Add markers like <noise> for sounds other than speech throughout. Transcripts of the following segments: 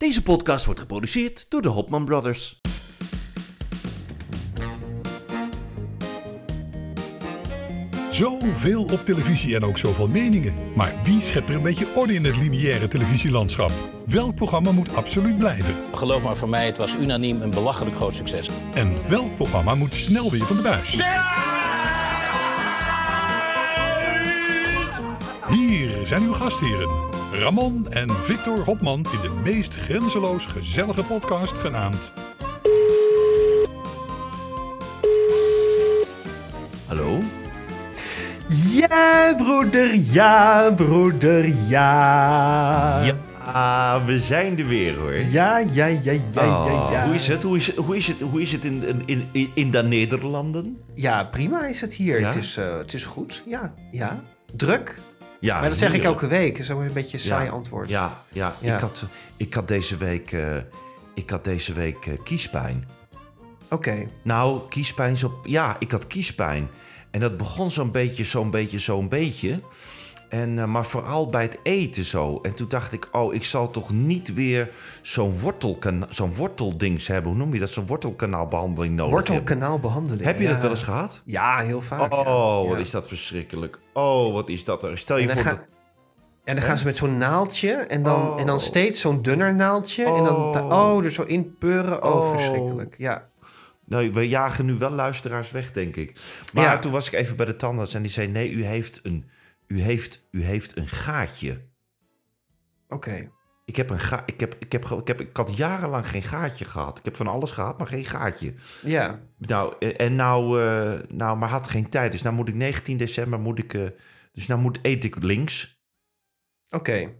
Deze podcast wordt geproduceerd door de Hopman Brothers. Zoveel op televisie en ook zoveel meningen. Maar wie schept er een beetje orde in het lineaire televisielandschap? Welk programma moet absoluut blijven? Geloof maar voor mij, het was unaniem een belachelijk groot succes. En welk programma moet snel weer van de buis? Hier zijn uw gastheren. Ramon en Victor Hopman in de meest grenzeloos gezellige podcast genaamd... Hallo? Ja, broeder, ja, broeder, ja. Ja, we zijn er weer hoor. Ja, ja, ja, ja, ja, Oh, ja. Hoe is het? Hoe is, hoe is het, hoe is het in, in, in, in de Nederlanden? Ja, prima is het hier. Ja? Het, is, eh, het is goed, ja. ja. Druk, Ja, maar dat zeg ik elke week. Dat is ook een beetje een saai Ja, antwoord. Ja, ja. Ja. Ik, had, ik had deze week, eh, ik had deze week eh, kiespijn. Oké. Nou, kiespijn zo... Ja, ik had kiespijn. En dat begon zo'n beetje, zo'n beetje, zo'n beetje. En, eh, maar vooral bij het eten zo. En toen dacht ik, oh, ik zal toch niet weer zo'n wortelkana- zo'n worteldings hebben. Hoe noem je dat? Zo'n wortelkanaalbehandeling nodig. Wortelkanaalbehandeling. Heb je ja. dat wel eens gehad? Ja, heel vaak. Oh, ja. wat Ja. is dat verschrikkelijk. Oh, wat is dat er. Stel je En dan, voor ga- dat... en dan gaan ze met zo'n naaldje en dan, Oh. en dan steeds zo'n dunner naaldje. En dan, Oh. oh, er zo in peuren. Oh, Oh. verschrikkelijk. Ja. Nou, we jagen nu wel luisteraars weg, denk ik. Maar toen was ik even bij de tandarts en die zei... Nee, u heeft een, u heeft, u heeft een gaatje. Oké. Ik heb een ga ik heb, ik heb, ik heb, ik had jarenlang geen gaatje gehad. Ik heb van alles gehad, maar geen gaatje. Ja. Nou, eh, en nou, eh, nou, maar had geen tijd. Dus nou moet ik 19 december moet ik, eh, dus nou moet eet ik links. Oké.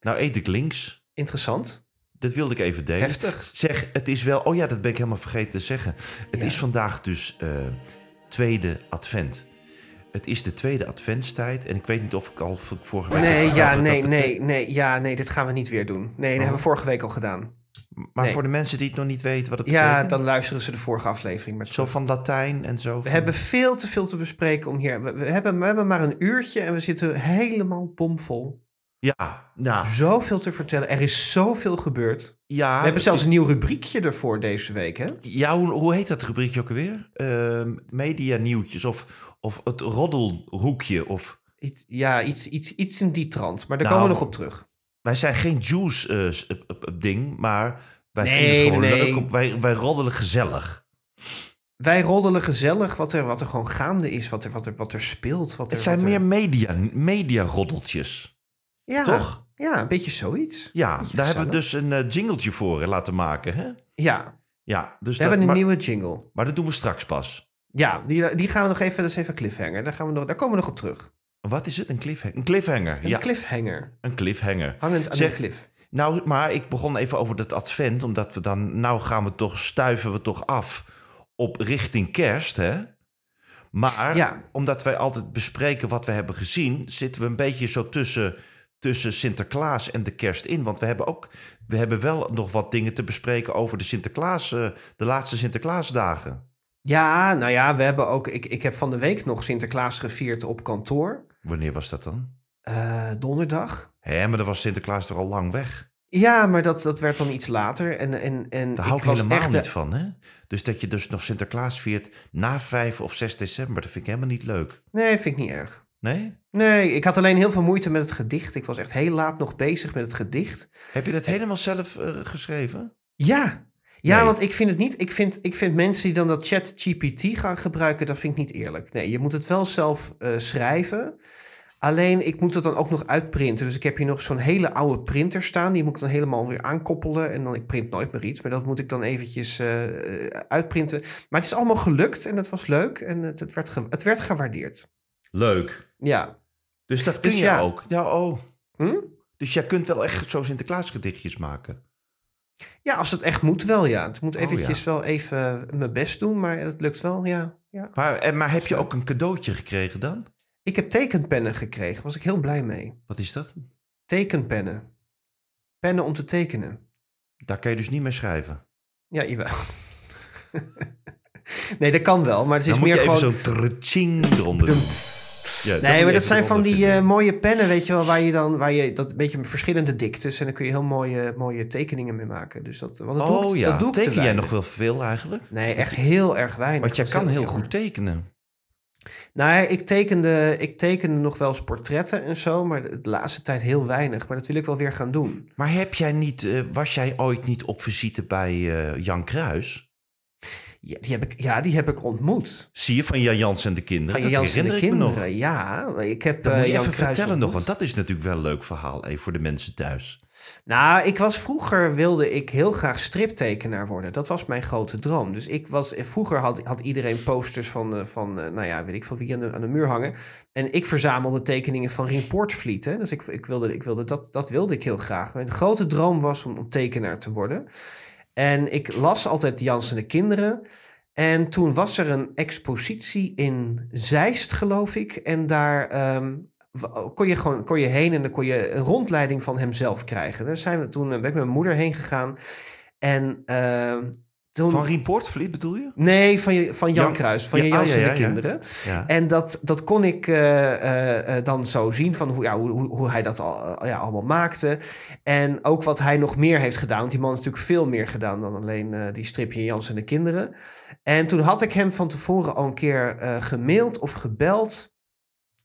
Nou eet ik links. Interessant. Dat wilde ik even delen. Heftig. Zeg, het is wel. Oh ja, dat ben ik helemaal vergeten te zeggen. Het Ja. is vandaag dus eh, tweede advent. Het is de tweede adventstijd. En ik weet niet of ik al vorige week. Nee, ja, nee, nee, nee, ja, nee, dit gaan we niet weer doen. Nee, dat hebben we Oh. vorige week al gedaan. Maar nee. voor de mensen die het nog niet weten wat het Ja, betekent. dan luisteren ze de vorige aflevering. Maar Zo van Latijn en zo. we van- hebben veel te veel te bespreken om hier. We, we hebben, we hebben maar een uurtje en we zitten helemaal bomvol. Ja, nou, Zoveel te vertellen. Er is zoveel gebeurd. ja. we hebben zelfs een nieuw rubriekje ervoor deze week, hè? Ja, hoe, hoe heet dat rubriekje ook alweer? Ehm media nieuwtjes of, of het roddelhoekje. Of... Iets, ja, iets, iets, iets in die trant. Maar daar Nou, komen we nog op terug. Wij zijn geen juice eh, up ding, maar wij Nee, vinden het gewoon nee. leuk. Wij, wij roddelen gezellig. Wij roddelen gezellig wat er, wat er gewoon gaande is. Wat er, wat er, wat er speelt. Wat er, Het zijn wat er- meer media, media roddeltjes. ja, toch? Ja, een beetje zoiets. Ja, Beetje daar hebben we dus een eh, jingletje voor eh, laten maken. Hè? Ja, Ja, dus we dat, hebben een maar, nieuwe jingle. maar dat doen we straks pas. Ja, die, die gaan we nog even, dat is even cliffhanger. Daar, gaan we nog, daar komen we nog op terug. Wat is het? Een cliffhanger? Een cliffhanger, Een ja. cliffhanger. Een cliffhanger. Hangend aan Zeg- de cliff. Nou, maar ik begon even over dat advent, omdat we dan, nou gaan we toch, stuiven we toch af op richting kerst, hè? Maar Ja. omdat wij altijd bespreken wat we hebben gezien, zitten we een beetje zo tussen, tussen Sinterklaas en de kerst in. Want we hebben ook, we hebben wel nog wat dingen te bespreken over de Sinterklaas, eh, de laatste Sinterklaasdagen. Ja, nou ja, we hebben ook... Ik, ik heb van de week nog Sinterklaas gevierd op kantoor. Wanneer was dat dan? Eh, donderdag. Hé, maar dan was Sinterklaas toch al lang weg? Ja, maar dat, dat werd dan iets later. En, en, en Daar hou ik helemaal echt niet van, hè? Dus dat je dus nog Sinterklaas viert na 5 of 6 december, dat vind ik helemaal niet leuk. Nee, vind ik niet erg. Nee? Nee, ik had alleen heel veel moeite met het gedicht. Ik was echt heel laat nog bezig met het gedicht. Heb je dat helemaal zelf eh, geschreven? Ja, ja Nee. want ik vind het niet... Ik vind, ik vind mensen die dan dat chat GPT gaan gebruiken, dat vind ik niet eerlijk. Nee, je moet het wel zelf eh, schrijven. Alleen, ik moet het dan ook nog uitprinten. Dus ik heb hier nog zo'n hele oude printer staan. Die moet ik dan helemaal weer aankoppelen. En dan, ik print nooit meer iets. Maar dat moet ik dan eventjes eh, eh, uitprinten. Maar het is allemaal gelukt en het was leuk. En het, het, werd, ge- het werd gewaardeerd. Leuk. Ja. Dus dat kun Dus je ja. ook. Ja, oh. Hm? Dus jij kunt wel echt zo Sinterklaasgedichtjes maken. Ja, als het echt moet wel, ja. Het moet Oh, eventjes wel even mijn best doen. Maar het lukt wel, ja. ja. Maar, maar heb je ook een cadeautje gekregen dan? Ik heb tekenpennen gekregen. Was ik heel blij mee. Wat is dat? Tekenpennen. Pennen om te tekenen. Daar kan je dus niet mee schrijven. Ja, jawel. <laughs> nee, dat kan wel, maar het is Dan moet meer je even gewoon... zo'n trutching eronder doen. Ja, Nee, maar dat zijn van die eh, mooie pennen, weet je wel, waar je dan, waar je dat een beetje met verschillende diktes en dan kun je heel mooie, mooie tekeningen mee maken. Dus dat, want dat doe Oh ik, ja, dat doe ik teken jij nog wel veel eigenlijk? Nee, echt heel erg weinig. Want jij kan heel jammer. goed tekenen. Nou, ik tekende, ik tekende nog wel eens portretten en zo, maar de, de laatste tijd heel weinig. Maar dat wil ik wel weer gaan doen. Maar heb jij niet, eh, was jij ooit niet op visite bij eh, Jan Kruis? Ja, die heb ik, ja, die heb ik ontmoet. Zie je van Jan Jans en de kinderen? Van dat herinner ik me nog. Ja, ik heb. Dat eh, moet je Jan even vertellen nog, want dat is natuurlijk wel een leuk verhaal even voor de mensen thuis. Nou, ik was vroeger wilde ik heel graag striptekenaar worden. Dat was mijn grote droom. Dus ik was vroeger had, had iedereen posters van, eh, van eh, nou ja, weet ik van wie aan de, aan de muur hangen. En ik verzamelde tekeningen van. Hè? Dus ik, ik wilde, ik wilde dat, dat wilde ik heel graag. Mijn grote droom was om, om tekenaar te worden. En ik las altijd Jans en de kinderen. En toen was er een expositie in Zeist, geloof ik. En daar ehm, kon je gewoon kon je heen en dan kon je een rondleiding van hemzelf krijgen. Daar zijn we, toen ben ik met mijn moeder heen gegaan. En ehm, toen... Van Rien Poortvliet bedoel je? Nee, van, je, van Jan, Jan- Kruis, van Ja, je ah, ja, de kinderen. En dat, dat kon ik eh, eh, eh, dan zo zien van hoe, ja, hoe, hoe, hij dat al, ja, allemaal maakte. En ook wat hij nog meer heeft gedaan. Want die man heeft natuurlijk veel meer gedaan dan alleen die stripje Jans en de kinderen. En toen had ik hem van tevoren al een keer gemaild of gebeld.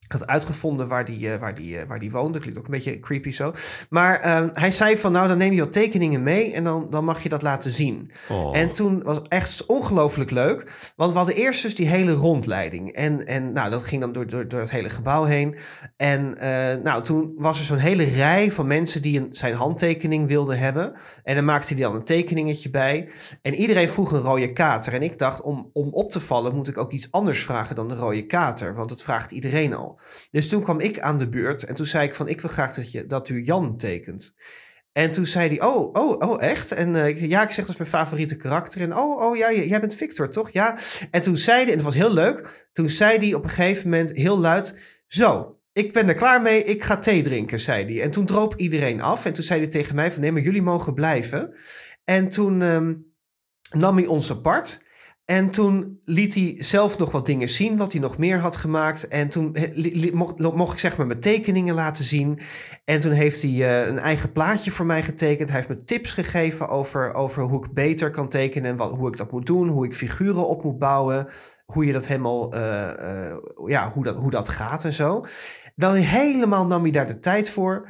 Ik had uitgevonden waar die, eh, waar, die, eh, waar die woonde. Klinkt ook een beetje creepy zo. Maar eh, hij zei van nou dan neem je wat tekeningen mee en dan, dan mag je dat laten zien. Oh. En toen was het echt ongelooflijk leuk. Want we hadden eerst dus die hele rondleiding. En, en nou, dat ging dan door, door, door het hele gebouw heen. En eh, nou, toen was er zo'n hele rij van mensen die een, zijn handtekening wilden hebben. En dan maakte hij dan een tekeningetje bij. En iedereen vroeg een rode kater. En ik dacht, om, om op te vallen moet ik ook iets anders vragen dan de rode kater. Want dat vraagt iedereen al. Dus toen kwam ik aan de beurt. En toen zei ik van, ik wil graag dat, je, dat u Jan tekent. En toen zei hij, oh, oh, oh, echt? En eh, ja, ik zeg, dat is mijn favoriete karakter. En oh, oh, ja, jij bent Victor, toch? Ja. En toen zei hij, en het was heel leuk, toen zei hij op een gegeven moment heel luid, zo, ik ben er klaar mee, ik ga thee drinken, zei hij. En toen droop iedereen af. En toen zei hij tegen mij van, nee, maar jullie mogen blijven. En toen ehm, nam hij ons apart. En toen liet hij zelf nog wat dingen zien, wat hij nog meer had gemaakt. En toen mocht ik zeg maar mijn tekeningen laten zien. En toen heeft hij eh, een eigen plaatje voor mij getekend. Hij heeft me tips gegeven over, over hoe ik beter kan tekenen en wat, hoe ik dat moet doen. Hoe ik figuren op moet bouwen. Hoe je dat helemaal, eh, eh, ja, hoe dat, hoe dat gaat en zo. Dan helemaal nam hij daar de tijd voor.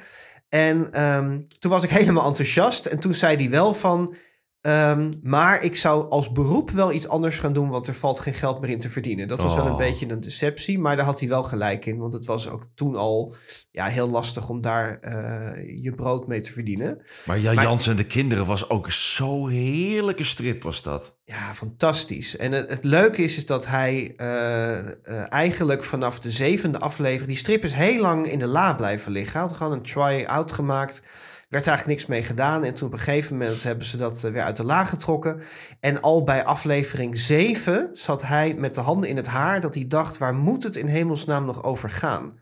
En ehm, toen was ik <laughs> helemaal enthousiast. En toen zei hij wel van... ehm, maar ik zou als beroep wel iets anders gaan doen, want er valt geen geld meer in te verdienen. Dat was wel een Oh. beetje een deceptie, maar daar had hij wel gelijk in. Want het was ook toen al ja, heel lastig om daar eh, je brood mee te verdienen. Maar Jan Maar- Jans en de kinderen was ook zo'n heerlijke strip was dat. Ja, fantastisch. En het, het leuke is, is dat hij eh, eh, eigenlijk vanaf de zevende aflevering... Die strip is heel lang in de la blijven liggen. Hij had gewoon een try-out gemaakt. Werd eigenlijk niks mee gedaan. En toen op een gegeven moment hebben ze dat eh, weer uit de la getrokken. En al bij aflevering 7 zat hij met de handen in het haar... dat hij dacht, waar moet het in hemelsnaam nog over gaan?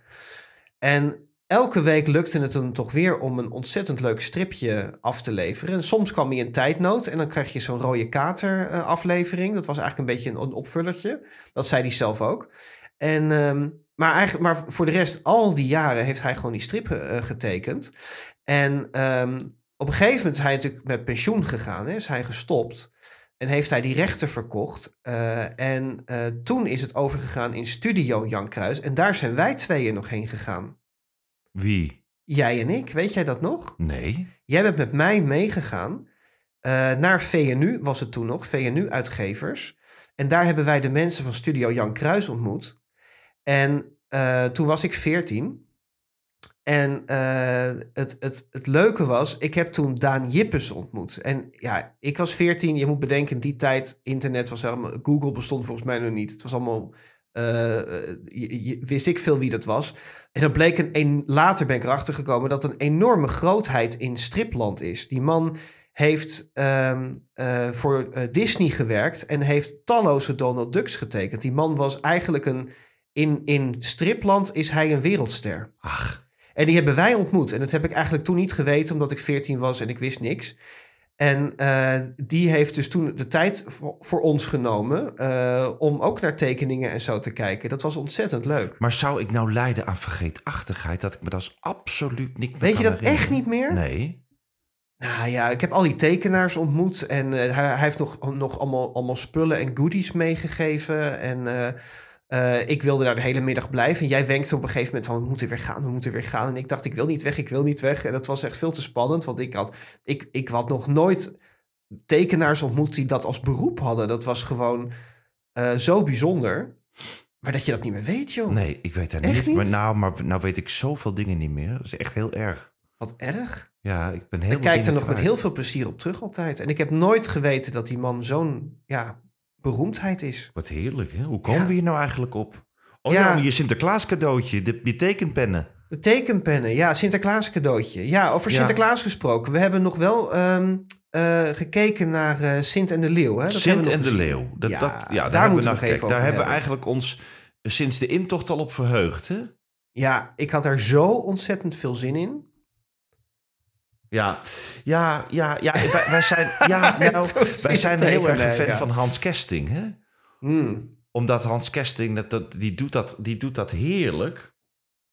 En elke week lukte het hem toch weer om een ontzettend leuk stripje af te leveren. En soms kwam hij in tijdnood en dan krijg je zo'n rode kater eh, aflevering. Dat was eigenlijk een beetje een, een opvullertje. Dat zei hij zelf ook. En, ehm, maar, eigenlijk, maar voor de rest, al die jaren heeft hij gewoon die strip eh, getekend. En ehm, op een gegeven moment is hij natuurlijk met pensioen gegaan. Hè, is hij gestopt. En heeft hij die rechten verkocht. Eh, en eh, toen is het overgegaan in Studio Jan Kruis. En daar zijn wij tweeën nog heen gegaan. Wie? Jij en ik, weet jij dat nog? Nee. Jij bent met mij meegegaan eh, naar VNU, was het toen nog, VNU-uitgevers. En daar hebben wij de mensen van Studio Jan Kruis ontmoet. En toen was ik 14. En eh, het, het, het leuke was, ik heb toen Daan Jippes ontmoet. En ja, ik was 14. Je moet bedenken, die tijd, internet was helemaal... Google bestond volgens mij nog niet. Het was allemaal... eh, eh, wist ik veel wie dat was. En dan bleek een, later ben ik erachter gekomen dat een enorme grootheid in stripland is. Die man heeft ehm, eh, voor Disney gewerkt en heeft talloze Donald Ducks getekend. Die man was eigenlijk een. In, in stripland is hij een wereldster. Ach, En die hebben wij ontmoet. En dat heb ik eigenlijk toen niet geweten, omdat ik 14 was en ik wist niks. En eh, die heeft dus toen de tijd voor, ons genomen eh, om ook naar tekeningen en zo te kijken. Dat was ontzettend leuk. Maar zou ik nou lijden aan vergeetachtigheid? Dat ik me dat is absoluut niet meer Weet je dat echt niet meer? Nee. Nou ja, ik heb al die tekenaars ontmoet en eh, hij, hij heeft nog, nog allemaal, allemaal spullen en goodies meegegeven. En eh, ik wilde daar de hele middag blijven. En jij wenkte op een gegeven moment van, we moeten weer gaan, we moeten weer gaan. En ik dacht, ik wil niet weg, ik wil niet weg. En dat was echt veel te spannend, want ik had, ik, ik had nog nooit tekenaars ontmoet die dat als beroep hadden. Dat was gewoon eh, zo bijzonder. Maar dat je dat niet meer weet, joh. Nee, ik weet dat Echt niet. niet? Maar nou, maar nou weet ik zoveel dingen niet meer. Dat is echt heel erg. Wat erg. Ja, ik ben heel Ik kijk er nog met heel veel plezier op terug altijd. En ik heb nooit geweten dat die man zo'n ja, beroemdheid is. Wat heerlijk, hè? Hoe komen Ja. we hier nou eigenlijk op? Oh Ja. je Sinterklaas cadeautje, de, die tekenpennen. De tekenpennen, ja, Sinterklaas cadeautje. Ja, over Ja. Sinterklaas gesproken. We hebben nog wel ehm, eh, gekeken naar eh, Sint en de Leeuw. Hè? Dat Sint hebben en de. Leeuw. Dat, Ja, dat, ja, daar, daar hebben we moeten we naar gekeken. Daar over hebben we hebben. eigenlijk ons sinds de intocht al op verheugd, hè? Ja, ik had daar zo ontzettend veel zin in. Ja, ja, ja, ja. Wij, wij zijn, <laughs> ja, nou, wij zijn Tegen heel erg een fan ja. van Hans Kesting, hè? Hmm, Omdat Hans Kesting, dat, dat, die, doet dat, die doet dat heerlijk.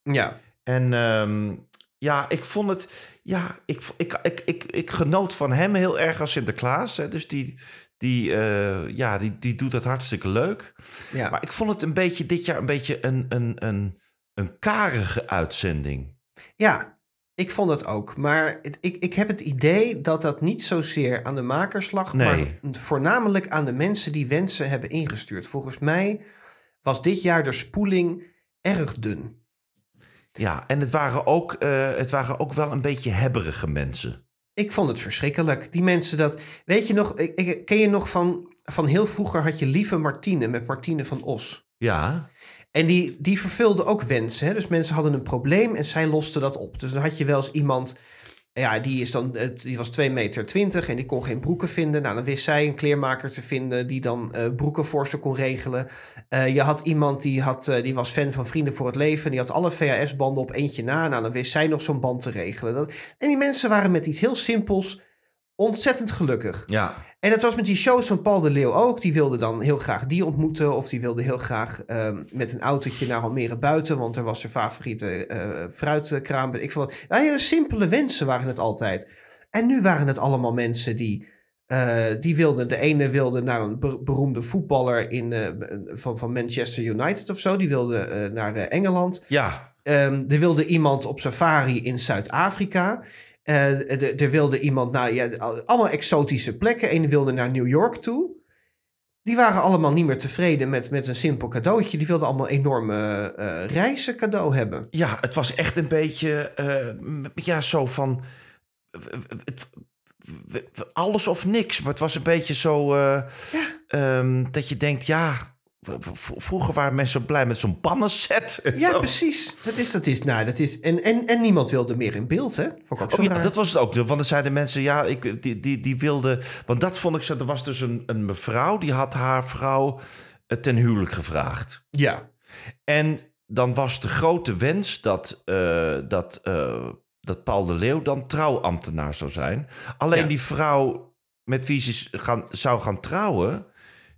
Ja, En ehm, ja, ik vond het. Ja, ik, ik, ik, ik, ik genoot van hem heel erg als Sinterklaas. Hè? Dus die, die, eh, ja, die, die doet dat hartstikke leuk. ja. Maar ik vond het een beetje dit jaar een beetje een, een, een, een karige uitzending. ja, ik vond het ook. Maar ik, ik heb het idee dat dat niet zozeer aan de makers lag, Nee. maar voornamelijk aan de mensen die wensen hebben ingestuurd. Volgens mij was dit jaar de spoeling erg dun. Ja, en het waren ook, eh, het waren ook wel een beetje hebberige mensen. Ik vond het verschrikkelijk. Die mensen dat. Weet je nog, ken je nog van, van heel vroeger had je Lieve Martine met Martine van Os. Ja, En die, die vervulde ook wensen. Hè? Dus mensen hadden een probleem en zij loste dat op. Dus dan had je wel eens iemand. Ja, die, is dan, die was 2 meter 20 en die kon geen broeken vinden. Nou, dan wist zij een kleermaker te vinden die dan eh, broeken voor ze kon regelen. Eh, je had iemand die, had, eh, die was fan van Vrienden voor het Leven. Die had alle VHS-banden op eentje na. Nou, dan wist zij nog zo'n band te regelen. Dat, en die mensen waren met iets heel simpels ontzettend gelukkig. ja, En het was met die shows van Paul de Leeuw ook. Die wilde dan heel graag die ontmoeten. Of die wilde heel graag ehm, met een autootje naar Almere buiten. Want er was zijn favoriete eh fruitkraam. Ik wat. Nou, hele simpele wensen waren het altijd. En nu waren het allemaal mensen die... eh, die wilden, de ene wilde naar een be- beroemde voetballer in, eh, van, van Manchester United of zo. Die wilde naar Engeland. ja, Ehm, er wilde iemand op safari in Zuid-Afrika. Eh, er, er wilde iemand naar ja, allemaal exotische plekken. Eén wilde naar New York toe. Die waren allemaal niet meer tevreden met, met een simpel cadeautje. Die wilden allemaal enorme eh reizen cadeau hebben. ja, het was echt een beetje, eh, ja, zo van het- alles of niks. Maar het was een beetje zo eh, ehm, dat je denkt, ja, vroeger waren mensen blij met zo'n pannenset. <laughs> Ja, precies. Dat is, dat is, nou, dat is, en, en, en niemand wilde meer in beeld, hè? Vond ik ook zo Oh ja, dat was het ook. Want dan zeiden mensen, ja, ik, die, die, die wilde... Want dat vond ik zo... Er was dus een, een mevrouw, die had haar vrouw eh, ten huwelijk gevraagd. Ja, En dan was de grote wens dat, eh, dat, eh, dat Paul de Leeuw dan trouwambtenaar zou zijn. Alleen Ja. die vrouw met wie ze gaan, zou gaan trouwen...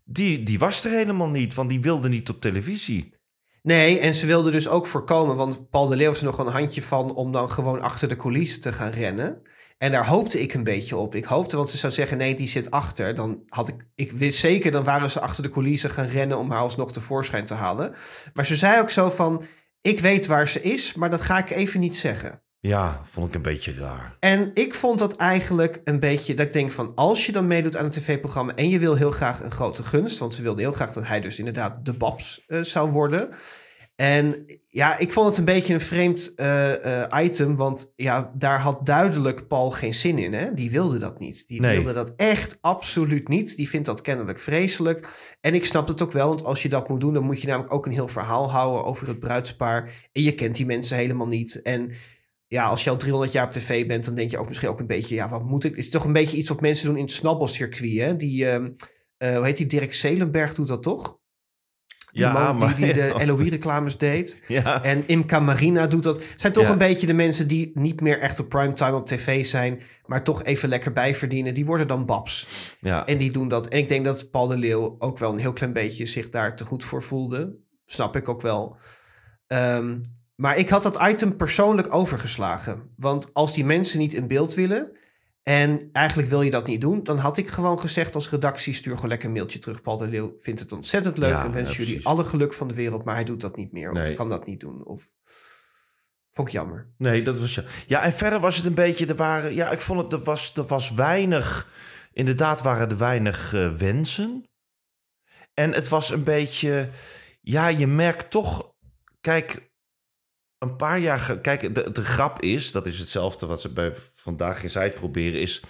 Die, die was er helemaal niet, want die wilde niet op televisie. Nee, en ze wilden dus ook voorkomen, want Paul de Leeuw heeft er nog een handje van om dan gewoon achter de coulissen te gaan rennen. En daar hoopte ik een beetje op. Ik hoopte, want ze zou zeggen, nee, die zit achter. Dan had ik, ik wist zeker, dan waren ze achter de coulissen gaan rennen om haar alsnog tevoorschijn te halen. Maar ze zei ook zo van, ik weet waar ze is, maar dat ga ik even niet zeggen. Ja, vond ik een beetje raar. En ik vond dat eigenlijk een beetje, dat ik denk van, als je dan meedoet aan een tv-programma en je wil heel graag een grote gunst, want ze wilde heel graag dat hij dus inderdaad de Babs eh, zou worden. En ja, ik vond het een beetje een vreemd eh, eh, item, want ja, daar had duidelijk Paul geen zin in. Hè? Die wilde dat niet. Die Nee. wilde dat echt absoluut niet. Die vindt dat kennelijk vreselijk. En ik snap het ook wel, want als je dat moet doen, dan moet je namelijk ook een heel verhaal houden over het bruidspaar. En je kent die mensen helemaal niet. En ja, als je al 300 jaar op tv bent, dan denk je ook misschien ook een beetje, ja, wat moet ik? Het is toch een beetje iets wat mensen doen in het snabbelcircuit, hè? Die, eh, hoe heet die, Dirk Zelenberg doet dat toch? Die Ja, man maar- die, die de <laughs> LOE-reclames deed. Ja. En Imca Marina doet dat. Zijn toch Ja. een beetje de mensen die niet meer echt op primetime op tv zijn, maar toch even lekker bijverdienen. Die worden dan babs. ja. En die doen dat. En ik denk dat Paul de Leeuw ook wel een heel klein beetje zich daar te goed voor voelde. Snap ik ook wel. Ehm, maar ik had dat item persoonlijk overgeslagen. Want als die mensen niet in beeld willen. En eigenlijk wil je dat niet doen. Dan had ik gewoon gezegd als redactie: stuur gewoon lekker een mailtje terug. Paul de Leeuw vindt het ontzettend leuk. Ja, en wens ja, jullie precies. alle geluk van de wereld. Maar hij doet dat niet meer. Of kan dat niet doen. Of vond ik jammer. Nee, dat was ja. Ja, en verder was het een beetje. Er waren. Ja, ik vond het. Er was, er was weinig. Inderdaad, waren er weinig eh, wensen. En het was een beetje. Ja, je merkt toch. Kijk, een paar jaar. ge- Kijk, de, de grap is. Dat is hetzelfde wat ze bij vandaag in Zuid proberen. Is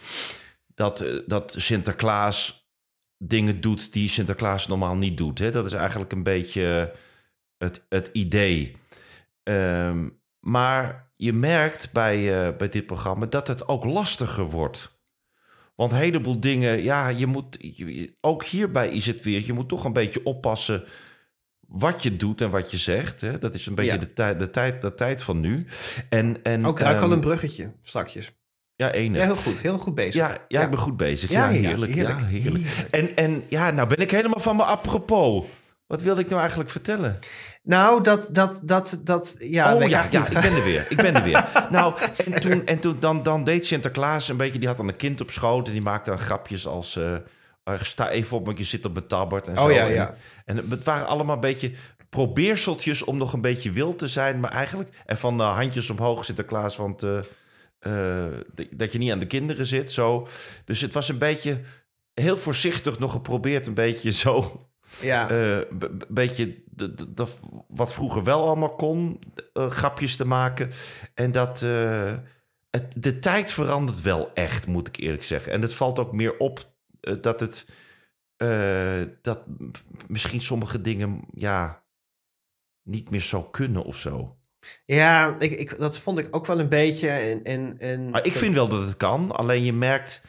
dat, eh, dat Sinterklaas dingen doet die Sinterklaas normaal niet doet. Hè? Dat is eigenlijk een beetje het, het idee. Ehm, maar je merkt bij, eh, bij dit programma dat het ook lastiger wordt. Want een heleboel dingen, ja, je moet, je- ook hierbij is het weer, je moet toch een beetje oppassen wat je doet en wat je zegt. Hè? Dat is een beetje Ja. de, tijd, de, tijd, de tijd van nu. En, en, Ook ruik al ehm, een bruggetje strakjes. Ja, enig. Ja, heel goed. Heel goed bezig. Ja, ja, Ja. ik ben goed bezig. Ja, heerlijk. heerlijk. Ja, heerlijk. Heerlijk. En, en ja, nou ben ik helemaal van me apropos. Wat wilde ik nou eigenlijk vertellen? Nou, dat, dat, dat, dat, ja. oh ja, ja ik ben er weer. Ik ben er weer. <laughs> nou, en toen, en toen dan, dan deed Sinterklaas een beetje... Die had dan een kind op schoot en die maakte dan grapjes als... eh, sta even op, want je zit op mijn tabbert en Oh zo. ja, En- ja. En, het waren allemaal een beetje probeerseltjes om nog een beetje wild te zijn. Maar eigenlijk... En van eh, handjes omhoog Sinterklaas, want... eh, d- dat je niet aan de kinderen zit, zo. Dus het was een beetje... Heel voorzichtig nog geprobeerd een beetje <laughs> zo Ja. b- beetje de, de- de- wat vroeger wel allemaal kon, grapjes te maken. En dat het, de tijd verandert wel echt, moet ik eerlijk zeggen. En het valt ook meer op dat het eh, dat misschien sommige dingen ja niet meer zo kunnen of zo. Ja, ik, ik, dat vond ik ook wel een beetje. En, en, en, Maar ik vind wel dat het kan. Alleen je merkt,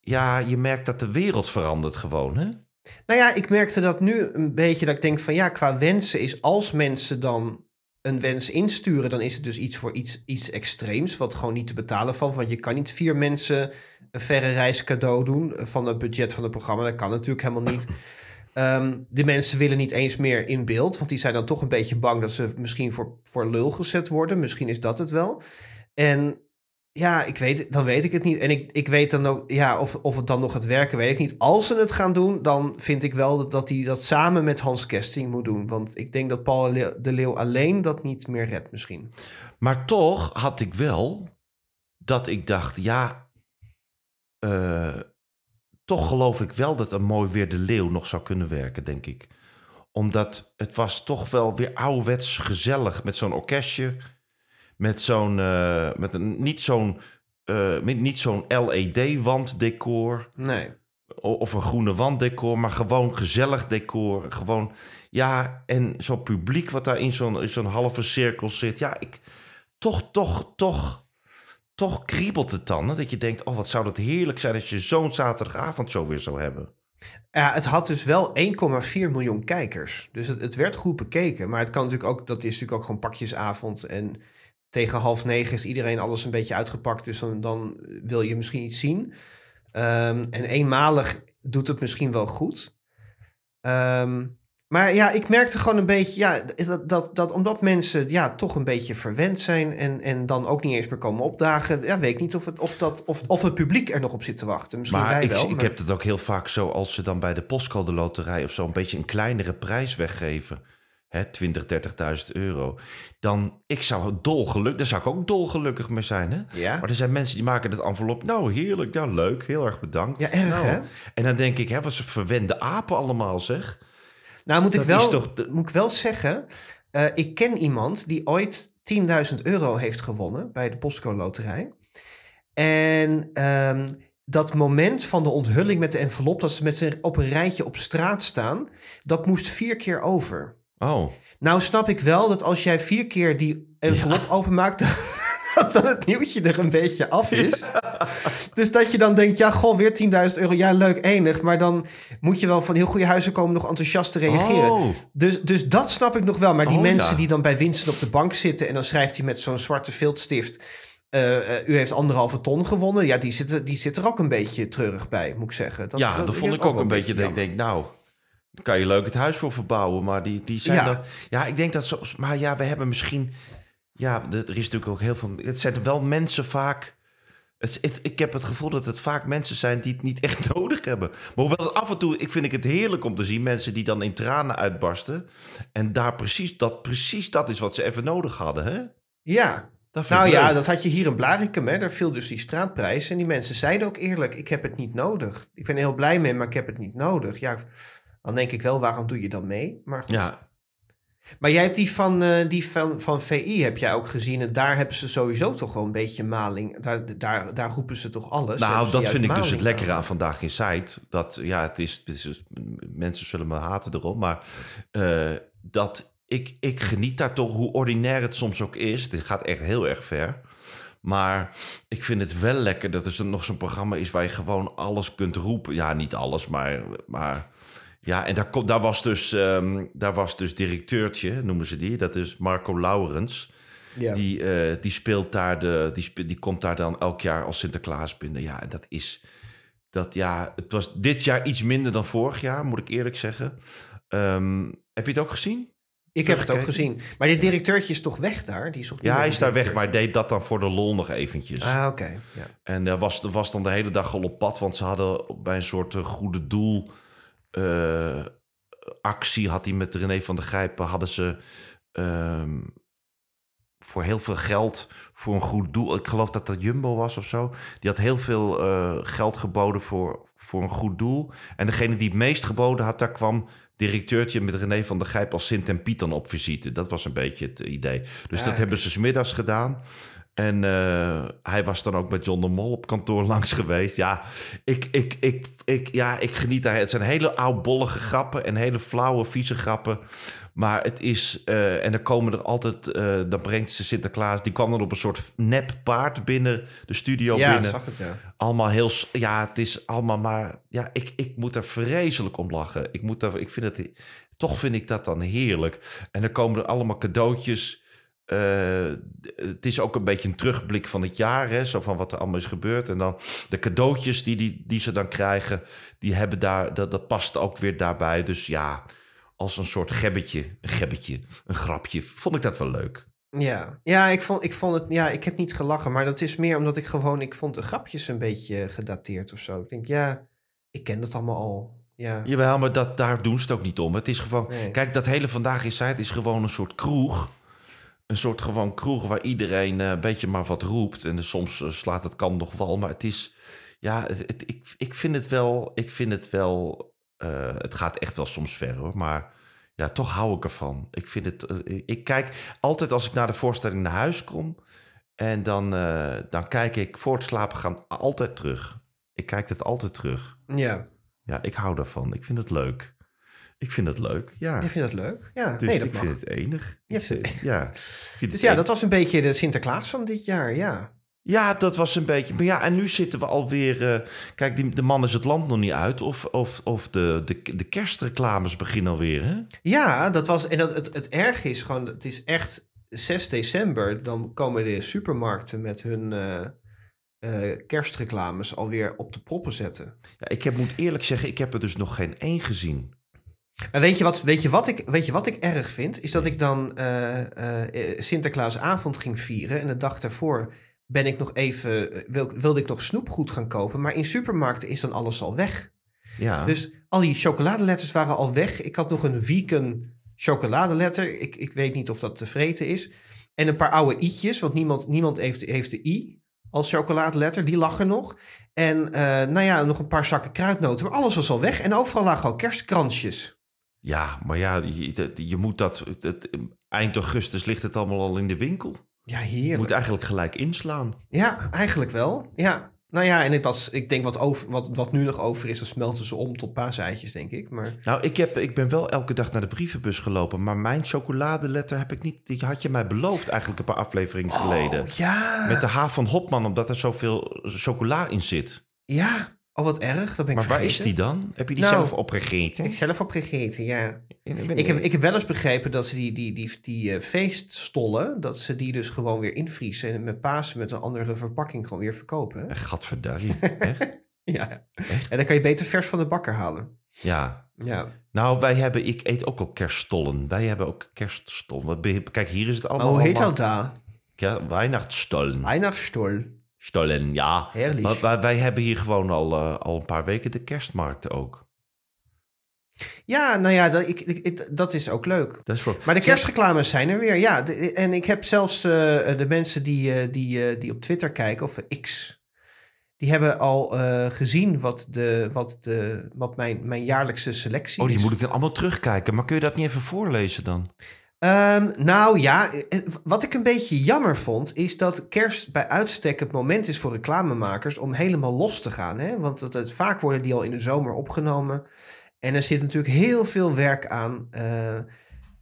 ja, je merkt dat de wereld verandert gewoon, hè? Nou ja, ik merkte dat nu een beetje dat ik denk van ja, qua wensen is als mensen dan een wens insturen, dan is het dus iets voor iets, iets extreems, wat gewoon niet te betalen valt. Want je kan niet vier mensen een verre reis cadeau doen eh, van het budget van het programma. Dat kan natuurlijk helemaal niet. <laughs> Ehm, de mensen willen niet eens meer in beeld, want die zijn dan toch een beetje bang dat ze misschien voor, voor lul gezet worden. Misschien is dat het wel. En ja, ik weet, dan weet ik het niet. En ik, ik weet dan ook, ja, of, of het dan nog gaat werken, weet ik niet. Als ze het gaan doen, dan vind ik wel dat, dat hij dat samen met Hans Kesting moet doen. Want ik denk dat Paul de Leeuw alleen dat niet meer redt misschien. Maar toch had ik wel dat ik dacht, ja, eh, toch geloof ik wel dat een mooi weer de leeuw nog zou kunnen werken, denk ik. Omdat het was toch wel weer ouderwets gezellig met zo'n orkestje, met zo'n, eh, met een niet zo'n, eh, met niet zo'n LED-wanddecor Nee. of een groene wanddecor, maar gewoon gezellig decor. Gewoon, ja, en zo'n publiek wat daar in zo'n zo'n halve cirkel zit. Ja, ik, toch, toch, toch, toch kriebelt het dan. Hè? Dat je denkt, oh, wat zou dat heerlijk zijn als je zo'n zaterdagavond zo weer zou hebben. Ja, het had dus wel 1,4 miljoen kijkers. Dus het, het werd goed bekeken. Maar het kan natuurlijk ook, dat is natuurlijk ook gewoon pakjesavond. En tegen half negen is iedereen alles een beetje uitgepakt. Dus dan, dan wil je misschien iets zien. Ehm, en eenmalig doet het misschien wel goed. Ehm, maar ja, ik merkte gewoon een beetje, ja, dat, dat, dat omdat mensen ja, toch een beetje verwend zijn en, en dan ook niet eens meer komen opdagen, ja, weet ik niet of het, of dat, of, of het publiek er nog op zit te wachten. Misschien maar wij ik, wel. ik maar- heb het ook heel vaak zo als ze dan bij de postcode loterij of zo een beetje een kleinere prijs weggeven. Hè, 20, 30.000 euro. Dan, ik zou dolgelukkig, daar zou ik ook dolgelukkig mee zijn. Hè? Ja? Maar er zijn mensen die maken het envelop. Nou, heerlijk, nou leuk, heel erg bedankt. Ja, erg, nou, hè? En dan denk ik, hè, wat ze verwende apen allemaal, zeg. Nou, moet ik, Dat wel, toch de- moet ik wel zeggen, eh, ik ken iemand die ooit 10.000 euro heeft gewonnen bij de Postcode Loterij. En ehm, dat moment van de onthulling met de envelop, dat ze met z'n op een rijtje op straat staan, dat moest vier keer over. Oh, Nou snap ik wel dat als jij vier keer die envelop openmaakt, <laughs> dat dan het nieuwtje er een beetje af is. Dus dat je dan denkt, ja, goh, weer 10.000 euro. Ja, leuk, enig. Maar dan moet je wel van heel goede huizen komen nog enthousiast te reageren. Oh. Dus, dus dat snap ik nog wel. Maar die Oh, mensen ja. die dan bij Winston op de bank zitten... en dan schrijft hij met zo'n zwarte viltstift... eh, eh, u heeft anderhalve ton gewonnen. Ja, die zit, er- die zit er ook een beetje treurig bij, moet ik zeggen. ja, dat, vond ik ook een beetje. Dat ik denk, nou, daar kan je leuk het huis voor verbouwen. Maar die, die zijn Ja. dan. Ja, ik denk dat zo. Maar ja, we hebben misschien. Ja, er is natuurlijk ook heel veel. Het zijn wel mensen vaak. Het, het- ik heb het gevoel dat het vaak mensen zijn die het niet <laughs> echt nodig hebben. Maar hoewel af en toe, ik vind ik het heerlijk om te zien mensen die dan in tranen uitbarsten. En daar precies dat, precies dat is wat ze even nodig hadden. Hè? Ja, Dat vind nou ja, leuk. dat had je hier in Blarikum. Hè? Daar viel dus die straatprijs. En die mensen zeiden ook eerlijk, ik heb het niet nodig. Ik ben er heel blij mee, maar ik heb het niet nodig. Ja, dan denk ik wel, waarom doe je dan mee? Maar, goed. Ja, maar jij hebt die van, eh, die van, van VI, heb jij ook gezien. En daar hebben ze sowieso toch wel een beetje maling. Daar, daar, daar roepen ze toch alles. Nou, dat vind ik dus het lekkere aan. aan Vandaag in Site. Dat, ja, het is, het is- mensen zullen me haten erom, maar eh, dat ik, ik geniet daar toch, hoe ordinair het soms ook is. Dit gaat echt heel erg ver. Maar ik vind het wel lekker dat er zo- nog zo'n programma is waar je gewoon alles kunt roepen. Ja, niet alles, maar... maar ja, en daar, komt- daar, was dus, ehm, daar was dus directeurtje, noemen ze die. Dat is Marco Laurens. Ja. Die, eh, die speelt daar de. Die, spe- die komt daar dan elk jaar als Sinterklaas binnen. Ja, en dat is. Dat ja, het was dit jaar iets minder dan vorig jaar, moet ik eerlijk zeggen. Ehm, heb je het ook gezien? ik heb het ook gezien. Maar dit directeurtje is toch weg daar? Die is Ja, hij is daar weg, maar deed dat dan voor de lol nog eventjes. Ah, oké. Ja. En er was, was dan de hele dag al op pad, want ze hadden bij een soort eh, goede doel eh, actie, had hij met René van der Grijpen, hadden ze ehm, voor heel veel geld voor een goed doel. Ik geloof dat dat Jumbo was of zo. Die had heel veel eh, geld geboden voor, voor een goed doel. En degene die het meest geboden had, daar kwam directeurtje met René van der Grijp als Sint en Piet dan op visite. Dat was een beetje het idee. Dus Ja, dat hebben ze 's middags gedaan. En eh, hij was dan ook met John de Mol op kantoor <laughs> langs geweest. Ja, ik, ik, ik, ik, ja, ik geniet daar. Het zijn hele oudbollige grappen en hele flauwe, vieze grappen. Maar het is... eh, en dan komen er altijd... eh, dan brengt ze Sinterklaas... Die kwam dan op een soort nep paard binnen de studio Ja, binnen. zag het, ja. Allemaal heel... Ja, het is allemaal maar... Ja, ik, ik moet er vreselijk om lachen. Ik, moet daar, ik vind het... Toch vind ik dat dan heerlijk. En dan komen er allemaal cadeautjes... Eh, het is ook een beetje een terugblik van het jaar, hè, zo van wat er allemaal is gebeurd. En dan de cadeautjes die, die, die ze dan krijgen, die hebben daar, dat, dat past ook weer daarbij. Dus ja, als een soort gebbetje, een gebbetje, een grapje, vond ik dat wel leuk. Ja, ja ik, vond, ik vond het. Ja, ik heb niet gelachen, maar dat is meer omdat ik gewoon. Ik vond de grapjes een beetje gedateerd of zo. Ik denk, ja, ik ken dat allemaal al. Ja. Jawel, maar dat, daar doen ze het ook niet om. Het is gewoon, Nee. kijk, dat hele Vandaag is Tijd is gewoon een soort kroeg. Een soort gewoon kroeg waar iedereen eh, een beetje maar wat roept. En dus soms eh, slaat het kan nog wel, maar het is... Ja, het, het- ik, ik vind het wel... Ik vind het wel... eh, het gaat echt wel soms ver, hoor. Maar ja, toch hou ik ervan. Ik vind het... ik kijk altijd als ik naar de voorstelling naar huis kom... En dan, dan kijk ik voor het slapen gaan altijd terug. Ik kijk het altijd terug. ja. Ja, ik hou daarvan. Ik vind het leuk. Ik vind het leuk, ja. Je vindt dat leuk? Ja, Dus nee, dat ik mag. vind het enig. Ik <laughs> vind- ja. vind Dus ja, enig. dat was een beetje de Sinterklaas van dit jaar, ja. ja, dat was een beetje... Maar ja, en nu zitten we alweer... eh kijk, die, de man is het land nog niet uit. Of, of, of de, de, de kerstreclames beginnen alweer, hè? Ja, dat was. En dat, het, het erg is gewoon, het is echt 6 december. Dan komen de supermarkten met hun eh, eh, kerstreclames alweer op de proppen zetten. Ja, ik heb, moet eerlijk zeggen, ik heb er dus nog geen één gezien. Maar weet je wat, weet je wat, ik, weet je wat ik erg vind? Is dat ik dan eh, eh, eh, Sinterklaasavond ging vieren. En de dag daarvoor ben ik nog even, wil, wilde ik nog snoepgoed gaan kopen. Maar in supermarkten is dan alles al weg. Ja, Dus al die chocoladeletters waren al weg. Ik had nog een vegan chocoladeletter. Ik, ik weet niet of dat te vreten is. En een paar oude i'tjes, want niemand, niemand heeft, heeft de i als chocoladeletter. Die lag er nog. En nou ja, nog een paar zakken kruidnoten. Maar alles was al weg. En overal lagen al kerstkransjes. Ja maar ja, je, je moet dat... Het, eind augustus ligt het allemaal al in de winkel. Ja, Je heerlijk. moet eigenlijk gelijk inslaan. Ja, eigenlijk wel. Ja. Nou ja, en ik, dat, is- ik denk wat, over, wat, wat nu nog over is, dan smelten ze om tot paaseitjes, denk ik. Maar Nou, ik, heb, ik ben wel elke dag naar de brievenbus gelopen. Maar mijn chocoladeletter heb ik niet. Die had je mij beloofd eigenlijk een paar afleveringen geleden. Oh, ja. Met de H van Hopman, omdat er zoveel chocola in zit. Ja. Oh, wat erg. Dat ben ik Maar waar is die dan? Heb je die Nou, zelf opgegeten? Ik zelf op gegeten, ja. Ik, heb, ik heb wel eens begrepen dat ze die, die, die, die eh, feeststollen, dat ze die dus gewoon weer invriezen en met Pasen met een andere verpakking gewoon weer verkopen. Eh, Gadverdarrie, <laughs> echt? Ja. En dan kan je beter vers van de bakker halen. Ja. Ja. Nou, wij hebben, ik eet ook al kerststollen. Wij hebben ook kerststollen. Kijk, hier is het Maar allemaal. hoe heet dat daar? Ja, Weihnachtsstollen. Weihnachtsstol. Stollen, ja. Heerlijk. Maar, maar wij hebben hier gewoon al, eh, al een paar weken de kerstmarkt ook. Ja, nou ja, dat, ik, dat is ook leuk. Dat is voor... Maar de kerstreclames zijn er weer, ja. De- en ik heb zelfs eh, de mensen die, eh, die, die op Twitter kijken, of X... Die hebben al gezien wat, de, wat, de, wat mijn, mijn jaarlijkse selectie Oh, die is. moet ik dan allemaal terugkijken. Maar kun je dat niet even voorlezen dan? Ehm, nou ja, eh, wat ik een beetje jammer vond, is dat kerst bij uitstek het moment is voor reclamemakers om helemaal los te gaan. Hè? Want het, het- vaak worden die al in de zomer opgenomen. En er zit natuurlijk heel veel werk aan. eh,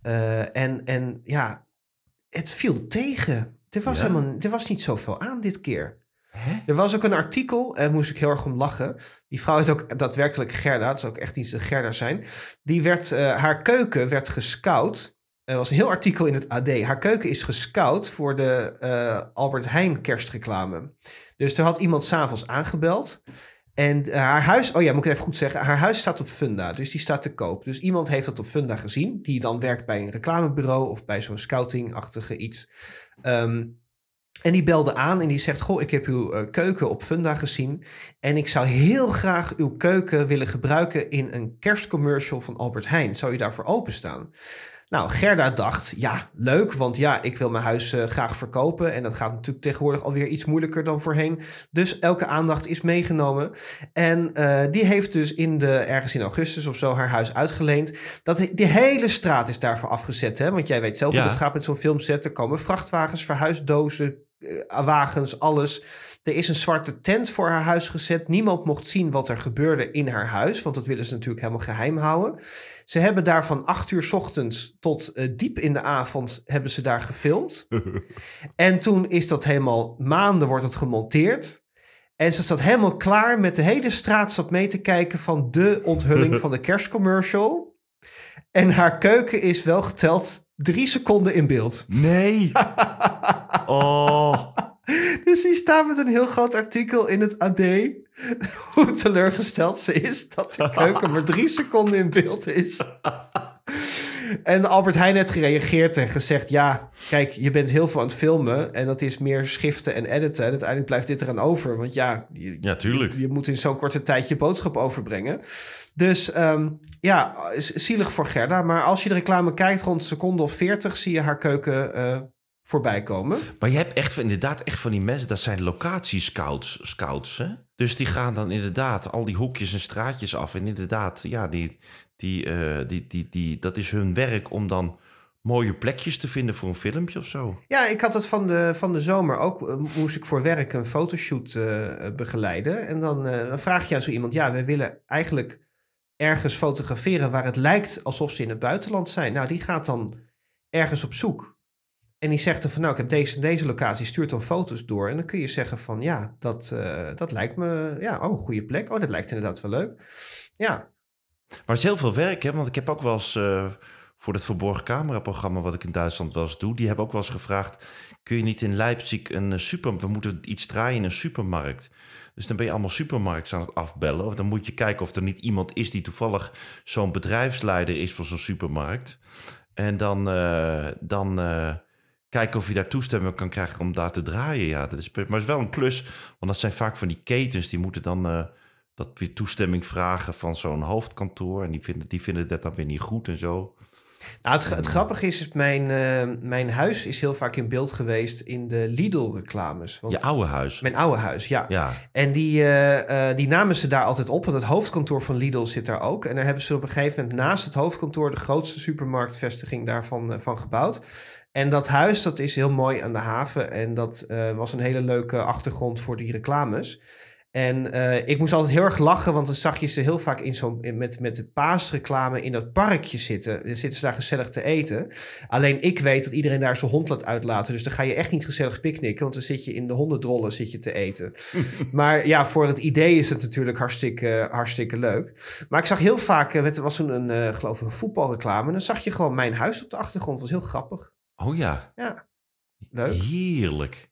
eh, en, en ja, het viel tegen. Er was, Ja? helemaal, er was niet zoveel aan dit keer. Hè? Er was ook een artikel, en moest ik heel erg om lachen. Die vrouw is ook daadwerkelijk Gerda, het zou ook echt niet de Gerda zijn. Die werd, eh, haar keuken werd gescout. Er was een heel artikel in het AD. Haar keuken is gescout voor de eh, Albert Heijn kerstreclame. Dus er had iemand s'avonds aangebeld. En haar huis, oh ja, moet ik even goed zeggen. Haar huis staat op Funda, dus die staat te koop. Dus iemand heeft dat op Funda gezien, die dan werkt bij een reclamebureau of bij zo'n scouting-achtige iets. Ehm, en die belde aan en die zegt: Goh, ik heb uw eh, keuken op Funda gezien. En ik zou heel graag uw keuken willen gebruiken in een kerstcommercial van Albert Heijn. Zou je daarvoor openstaan? Nou, Gerda dacht, ja, leuk, want ja, ik wil mijn huis eh, graag verkopen. En dat gaat natuurlijk tegenwoordig alweer iets moeilijker dan voorheen. Dus elke aandacht is meegenomen. En eh, die heeft dus in de, ergens in augustus of zo haar huis uitgeleend. Dat, die hele straat is daarvoor afgezet, hè? Want jij weet zelf Ja. hoe het gaat met zo'n filmset. Er komen vrachtwagens, verhuisdozen, eh, wagens, alles. Er is een zwarte tent voor haar huis gezet. Niemand mocht zien wat er gebeurde in haar huis, want dat willen ze natuurlijk helemaal geheim houden. Ze hebben daar van 8 uur 's ochtends tot eh, diep in de avond hebben ze daar gefilmd. <laughs> en toen is dat helemaal maanden wordt het gemonteerd. En ze zat helemaal klaar met de hele straat zat mee te kijken van de onthulling <laughs> van de kerstcommercial. En haar keuken is wel geteld drie seconden in beeld. Nee! <laughs> Oh, <laughs> Dus die staat met een heel groot artikel in het AD. <laughs> Hoe teleurgesteld ze is dat de keuken maar drie seconden in beeld is. <laughs> En Albert Heijn heeft gereageerd en gezegd: Ja, kijk, je bent heel veel aan het filmen. En dat is meer schiften en editen. En uiteindelijk blijft dit eraan over. Want ja, je, ja, tuurlijk. je moet in zo'n korte tijd je boodschap overbrengen. Dus ehm, ja, is zielig voor Gerda. Maar als je de reclame kijkt, rond een seconde of 40 zie je haar keuken eh, voorbij komen. Maar je hebt echt, inderdaad echt van die mensen, dat zijn locatiescouts. Scouts, hè? Dus die gaan dan inderdaad al die hoekjes en straatjes af. En inderdaad, ja, die, die, eh, die, die, die, dat is hun werk om dan mooie plekjes te vinden voor een filmpje of zo. Ja, ik had het van de, van de zomer ook. eh, moest ik voor werk een fotoshoot eh, begeleiden. En dan, dan vraag je aan zo iemand: ja, we willen eigenlijk ergens fotograferen waar het lijkt alsof ze in het buitenland zijn. Nou, die gaat dan ergens op zoek. En die zegt dan van, nou, ik heb deze deze locatie, stuurt dan foto's door. En dan kun je zeggen van, ja, dat, eh, dat lijkt me, ja, oh, een goede plek. Oh, dat lijkt inderdaad wel leuk. Ja, Maar het is heel veel werk, hè? Want ik heb ook wel eens eh, voor het verborgen camera-programma wat ik in Duitsland wel eens doe, die hebben ook wel eens gevraagd: kun je niet in Leipzig een eh, super, we moeten iets draaien in een supermarkt. Dus dan ben je allemaal supermarkts aan het afbellen. Of dan moet je kijken of er niet iemand is die toevallig zo'n bedrijfsleider is van zo'n supermarkt. En dan, dan kijken of je daar toestemming kan krijgen om daar te draaien. Ja, dat is, maar het is wel een klus, want dat zijn vaak van die ketens die moeten dan. eh, dat weer toestemming vragen van zo'n hoofdkantoor. En die vinden, die vinden dat dan weer niet goed en zo. Nou, het, het grappige is, is mijn, eh, mijn huis is heel vaak in beeld geweest in de Lidl-reclames. Je oude huis. Mijn oude huis, ja. Ja, En die, eh, eh, die namen ze daar altijd op, want het hoofdkantoor van Lidl zit daar ook. En daar hebben ze op een gegeven moment naast het hoofdkantoor de grootste supermarktvestiging daarvan eh, van gebouwd. En dat huis, dat is heel mooi aan de haven. En dat eh, was een hele leuke achtergrond voor die reclames. En eh, ik moest altijd heel erg lachen, want dan zag je ze heel vaak in zo'n, met, met de paasreclame in dat parkje zitten. Dan zitten ze daar gezellig te eten. Alleen ik weet dat iedereen daar zijn hond laat uitlaten. Dus dan ga je echt niet gezellig picknicken, want dan zit je in de hondendrollen zit je te eten. <laughs> maar ja, voor het idee is het natuurlijk hartstikke, hartstikke leuk. Maar ik zag heel vaak, eh, er was toen een, geloof ik, een voetbalreclame. En dan zag je gewoon mijn huis op de achtergrond. Dat was heel grappig. Oh ja, Leuk. heerlijk.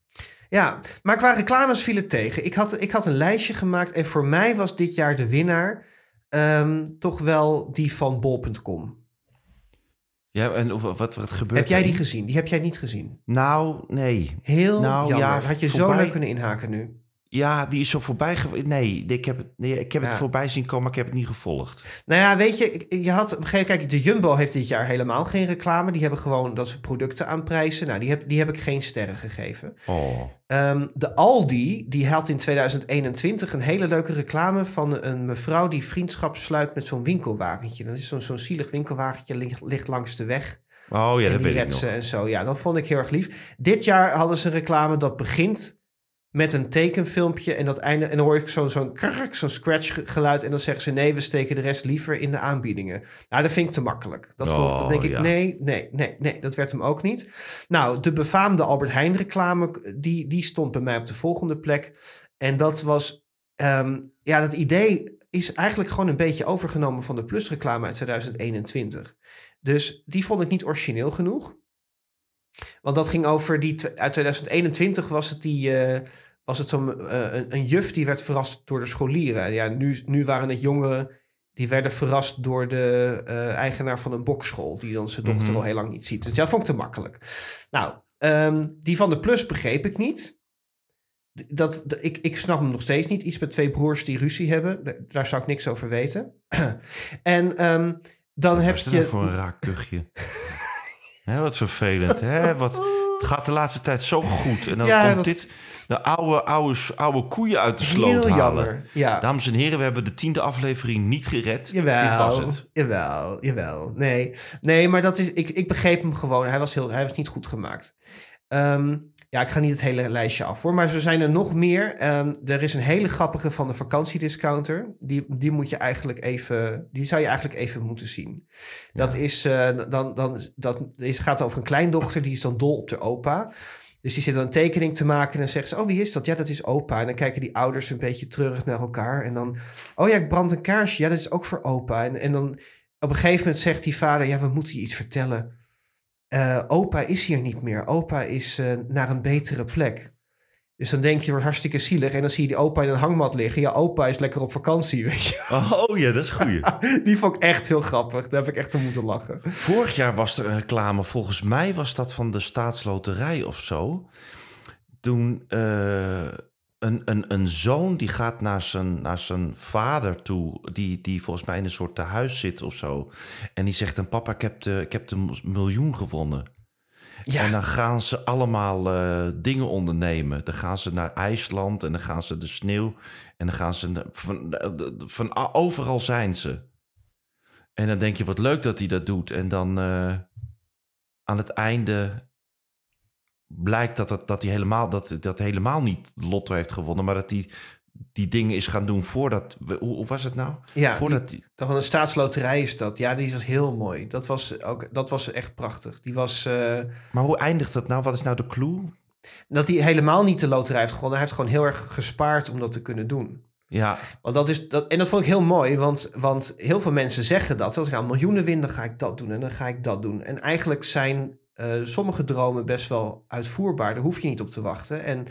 Ja, maar qua reclames viel het tegen. Ik had, ik had een lijstje gemaakt en voor mij was dit jaar de winnaar ehm, toch wel die van bol.com. Ja, en of- wat, wat gebeurt Heb jij die gezien? Die heb jij niet gezien. Nou, nee. Heel Nou, jammer. ja, Had je zo leuk kunnen inhaken nu. Ja, die is zo voorbij. Nee, ik heb het, nee, ik heb het voorbij zien komen, maar ik heb het niet gevolgd. Nou ja, weet je, je had op een gegeven kijk, de Jumbo heeft dit jaar helemaal geen reclame. Die hebben gewoon dat ze producten aanprijzen. Nou, die heb, die heb ik geen sterren gegeven. Oh. Ehm, de Aldi, die had in 2021 een hele leuke reclame van een mevrouw die vriendschap sluit met zo'n winkelwagentje. Dat is zo'n zo'n zielig winkelwagentje, ligt, ligt langs de weg. Oh ja, en dat weet ik nog. en zo. Ja, dat vond ik heel erg lief. Dit jaar hadden ze een reclame dat begint met een tekenfilmpje en dat einde en dan hoor ik zo'n zo'n zo'n scratch ge- geluid en dan zeggen ze nee, we steken de rest liever in de aanbiedingen. Nou, dat vind ik te makkelijk. Dat, vond, Oh, dat denk ik ja. nee, nee, nee, nee, dat werd hem ook niet. Nou, de befaamde Albert Heijn reclame, die, die stond bij mij op de volgende plek. En dat was, ehm, ja, dat idee is eigenlijk gewoon een beetje overgenomen van de Plus reclame uit 2021. Dus die vond ik niet origineel genoeg. Want dat ging over die... Uit 2021 was het die... eh, was het zo'n eh, een, een juf die werd verrast door de scholieren. En Ja, nu, nu waren het jongeren die werden verrast door de eh, eigenaar van een bokschool... die dan zijn dochter Mhm. al heel lang niet ziet. Dus ja, dat vond ik te makkelijk. Nou, ehm, die van de Plus begreep ik niet. Dat, dat- ik, ik snap hem nog steeds niet. Iets met twee broers die ruzie hebben. Da- Daar zou ik niks over weten. <clears throat> en ehm, dan heb je... nou voor een raar <laughs> Hè, wat vervelend. Hè? <laughs> Wat, het gaat de laatste tijd zo goed. En dan Ja, komt dat- dit, de oude, oude, oude koeien uit de sloot Heel halen. jammer. Ja. Dames en heren, we hebben de tiende aflevering niet gered. Jawel, Dit was het. jawel, jawel. Nee, nee maar dat is, ik, ik begreep hem gewoon. Hij was, heel, hij was niet goed gemaakt. Ehm, ja, ik ga niet het hele lijstje af hoor. Maar zo zijn er nog meer. Ehm, er is een hele grappige van de vakantiediscounter. Die, die moet je eigenlijk even. Die zou je eigenlijk even moeten zien. Dat is. eh, dan, dan, dat is, gaat over een kleindochter. Die is dan dol op de opa. Dus die zit dan een tekening te maken. En dan zegt ze: Oh, wie is dat? Ja, dat is opa. En dan kijken die ouders een beetje treurig naar elkaar. En dan. Oh ja, ik brand een kaarsje. Ja, dat is ook voor opa. En, en dan op een gegeven moment zegt die vader: Ja, we moeten je iets vertellen. Eh, opa is hier niet meer. Opa is eh, naar een betere plek. Dus dan denk je, wordt hartstikke zielig. En dan zie je die opa in een hangmat liggen. Ja, opa is lekker op vakantie, weet je. Oh ja, dat is goed. <laughs> Die vond ik echt heel grappig. Daar heb ik echt om moeten lachen. Vorig jaar was er een reclame, volgens mij was dat van de staatsloterij of zo. Toen eh, een, een, een zoon die gaat naar zijn, naar zijn vader toe, die, die volgens mij in een soort tehuis zit of zo. En die zegt dan, papa, ik heb de, ik heb de miljoen gewonnen. Ja, En dan gaan ze allemaal eh, dingen ondernemen. Dan gaan ze naar IJsland en dan gaan ze de sneeuw. En dan gaan ze van, van a- overal zijn ze. En dan denk je, wat leuk dat hij dat doet. En dan eh, aan het einde blijkt dat, het, dat hij helemaal, dat, dat helemaal niet Lotto heeft gewonnen. Maar dat hij die dingen is gaan doen voordat... Hoe, hoe was het nou? ja voordat die, van een staatsloterij is dat. Ja, die was heel mooi. Dat was, ook, dat was echt prachtig. Die was... eh, maar hoe eindigt dat nou? Wat is nou de clue? dat hij helemaal niet de loterij heeft gewonnen. Hij heeft gewoon heel erg gespaard om dat te kunnen doen. Ja, Want dat is, dat, en dat vond ik heel mooi, want, want heel veel mensen zeggen dat. Als ik aan miljoenen win, dan ga ik dat doen en dan ga ik dat doen. En eigenlijk zijn eh, sommige dromen best wel uitvoerbaar. Daar hoef je niet op te wachten. En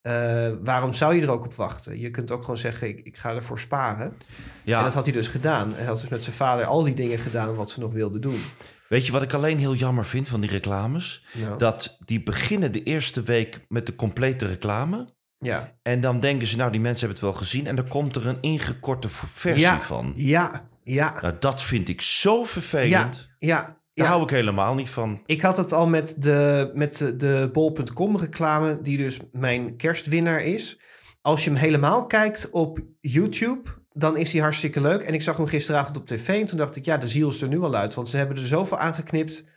eh, waarom zou je er ook op wachten? Je kunt ook gewoon zeggen, ik, ik ga ervoor sparen. ja. En dat had hij dus gedaan. En hij had dus met zijn vader al die dingen gedaan wat ze nog wilden doen. Weet je wat ik alleen heel jammer vind van die reclames? Dat die beginnen de eerste week met de complete reclame. ja. En dan denken ze, nou, die mensen hebben het wel gezien. En dan komt er een ingekorte versie Ja. van. Ja, ja, Nou, dat vind ik zo vervelend. ja. Daar ja. hou ik helemaal niet van. Ik had het al met de, met de, bol.com reclame, die dus mijn kerstwinnaar is. Als je hem helemaal kijkt op YouTube, dan is hij hartstikke leuk. En ik zag hem gisteravond op tv en toen dacht ik, ja, de ziel is er nu al uit. Want ze hebben er zoveel aangeknipt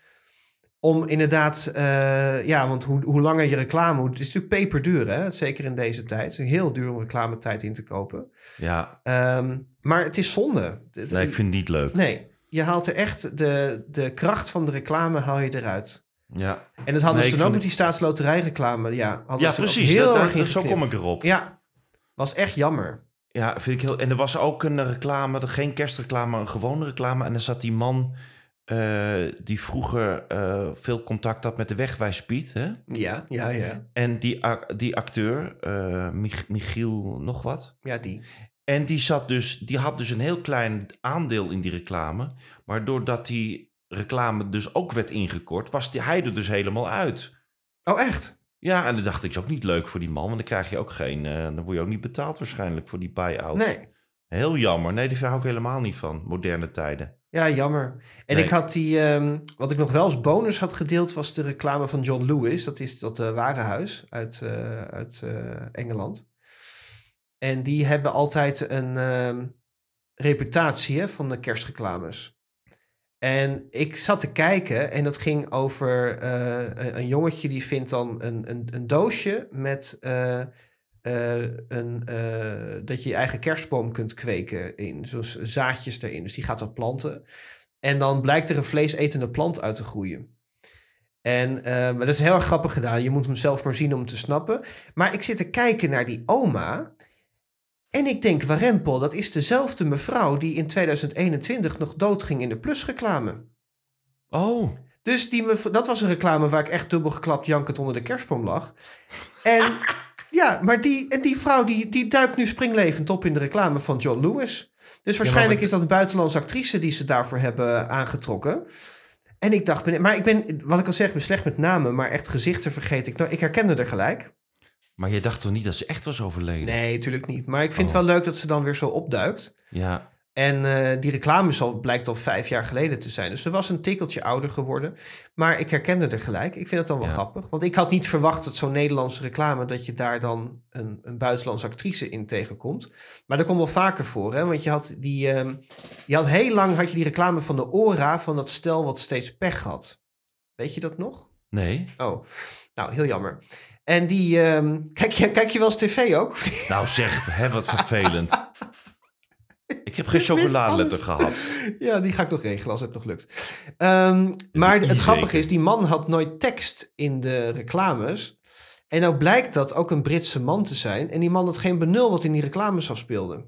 Om inderdaad, eh, ja, want hoe, hoe langer je reclame, hoe, het is natuurlijk peperduur, hè? zeker in deze tijd. Het is heel duur om reclametijd in te kopen. Ja, Ehm, maar het is zonde. De- de- nee, ik vind het niet leuk. Nee, je haalt er echt de, de kracht van de reclame haal je eruit. Ja, En dat hadden Nee, ze dan ook met die staatsloterijreclame. Ja, hadden ja precies. Heel Dat, erg daar- zo kom ik erop. Ja, was echt jammer. Ja, vind ik heel. En er was ook een reclame, geen kerstreclame, maar een gewone reclame. En er zat die man eh, die vroeger eh, veel contact had met de wegwijspiet. Hè? Ja, ja, ja. En die, die acteur, Mich- Michiel nog wat. Ja, die. En die, zat dus, die had dus een heel klein aandeel in die reclame. Maar doordat die reclame dus ook werd ingekort, was die, hij er dus helemaal uit. Oh, echt? Ja, en dan dacht ik, is ook niet leuk voor die man. Want dan krijg je ook geen, eh, dan word je ook niet betaald waarschijnlijk voor die buy-outs. Nee. Heel jammer. Nee, die hou ik helemaal niet van, moderne tijden. Ja, jammer. En Nee. ik had die, ehm, wat ik nog wel als bonus had gedeeld, was de reclame van John Lewis. Dat is dat eh, warenhuis uit, eh, uit Engeland. En die hebben altijd een ehm, reputatie hè, van de kerstreclames. En ik zat te kijken en dat ging over eh, een, jongetje die vindt dan een, een, een doosje met eh, eh, een, dat je je eigen kerstboom kunt kweken in. Zoals zaadjes erin. Dus die gaat dan planten. En dan blijkt er een vleesetende plant uit te groeien. En dat is heel erg grappig gedaan. Je moet hem zelf maar zien om te snappen. Maar ik zit te kijken naar die oma. En ik denk, warempel, dat is dezelfde mevrouw die in 2021 nog doodging in de plusreclame. Oh, Dus die mev- dat was een reclame waar ik echt dubbel geklapt jankend onder de kerstboom lag. En <laughs> ja, maar die, en die vrouw die, die duikt nu springlevend op in de reclame van John Lewis. Dus waarschijnlijk is dat een buitenlandse actrice die ze daarvoor hebben aangetrokken. En ik dacht, maar ik ben, wat ik al zeg, ben slecht met namen, maar echt gezichten vergeet ik. Nou, ik herkende er gelijk. Maar je dacht toch niet dat ze echt was overleden? Nee, natuurlijk niet. Maar ik vind Oh. het wel leuk dat ze dan weer zo opduikt. Ja, En eh, die reclame is al, blijkt al vijf jaar geleden te zijn. Dus ze was een tikkeltje ouder geworden. Maar ik herkende er gelijk. Ik vind het dan wel Ja. grappig. Want ik had niet verwacht dat zo'n Nederlandse reclame... dat je daar dan een, een buitenlandse actrice in tegenkomt. Maar dat komt wel vaker voor. Hè? Want je had, die, ehm, je had heel lang had je die reclame van de Ora... van dat stel wat steeds pech had. Weet je dat nog? nee. Oh, nou, heel jammer. En die... ehm, kijk, je, kijk je wel eens tv ook? Nou zeg, hè, wat vervelend. Ik heb geen chocoladeletter gehad. Ja, die ga ik nog regelen als het nog lukt. Ehm, maar het grappige is, die man had nooit tekst in de reclames. En nou blijkt dat ook een Britse man te zijn. En die man had geen benul wat in die reclames afspeelde.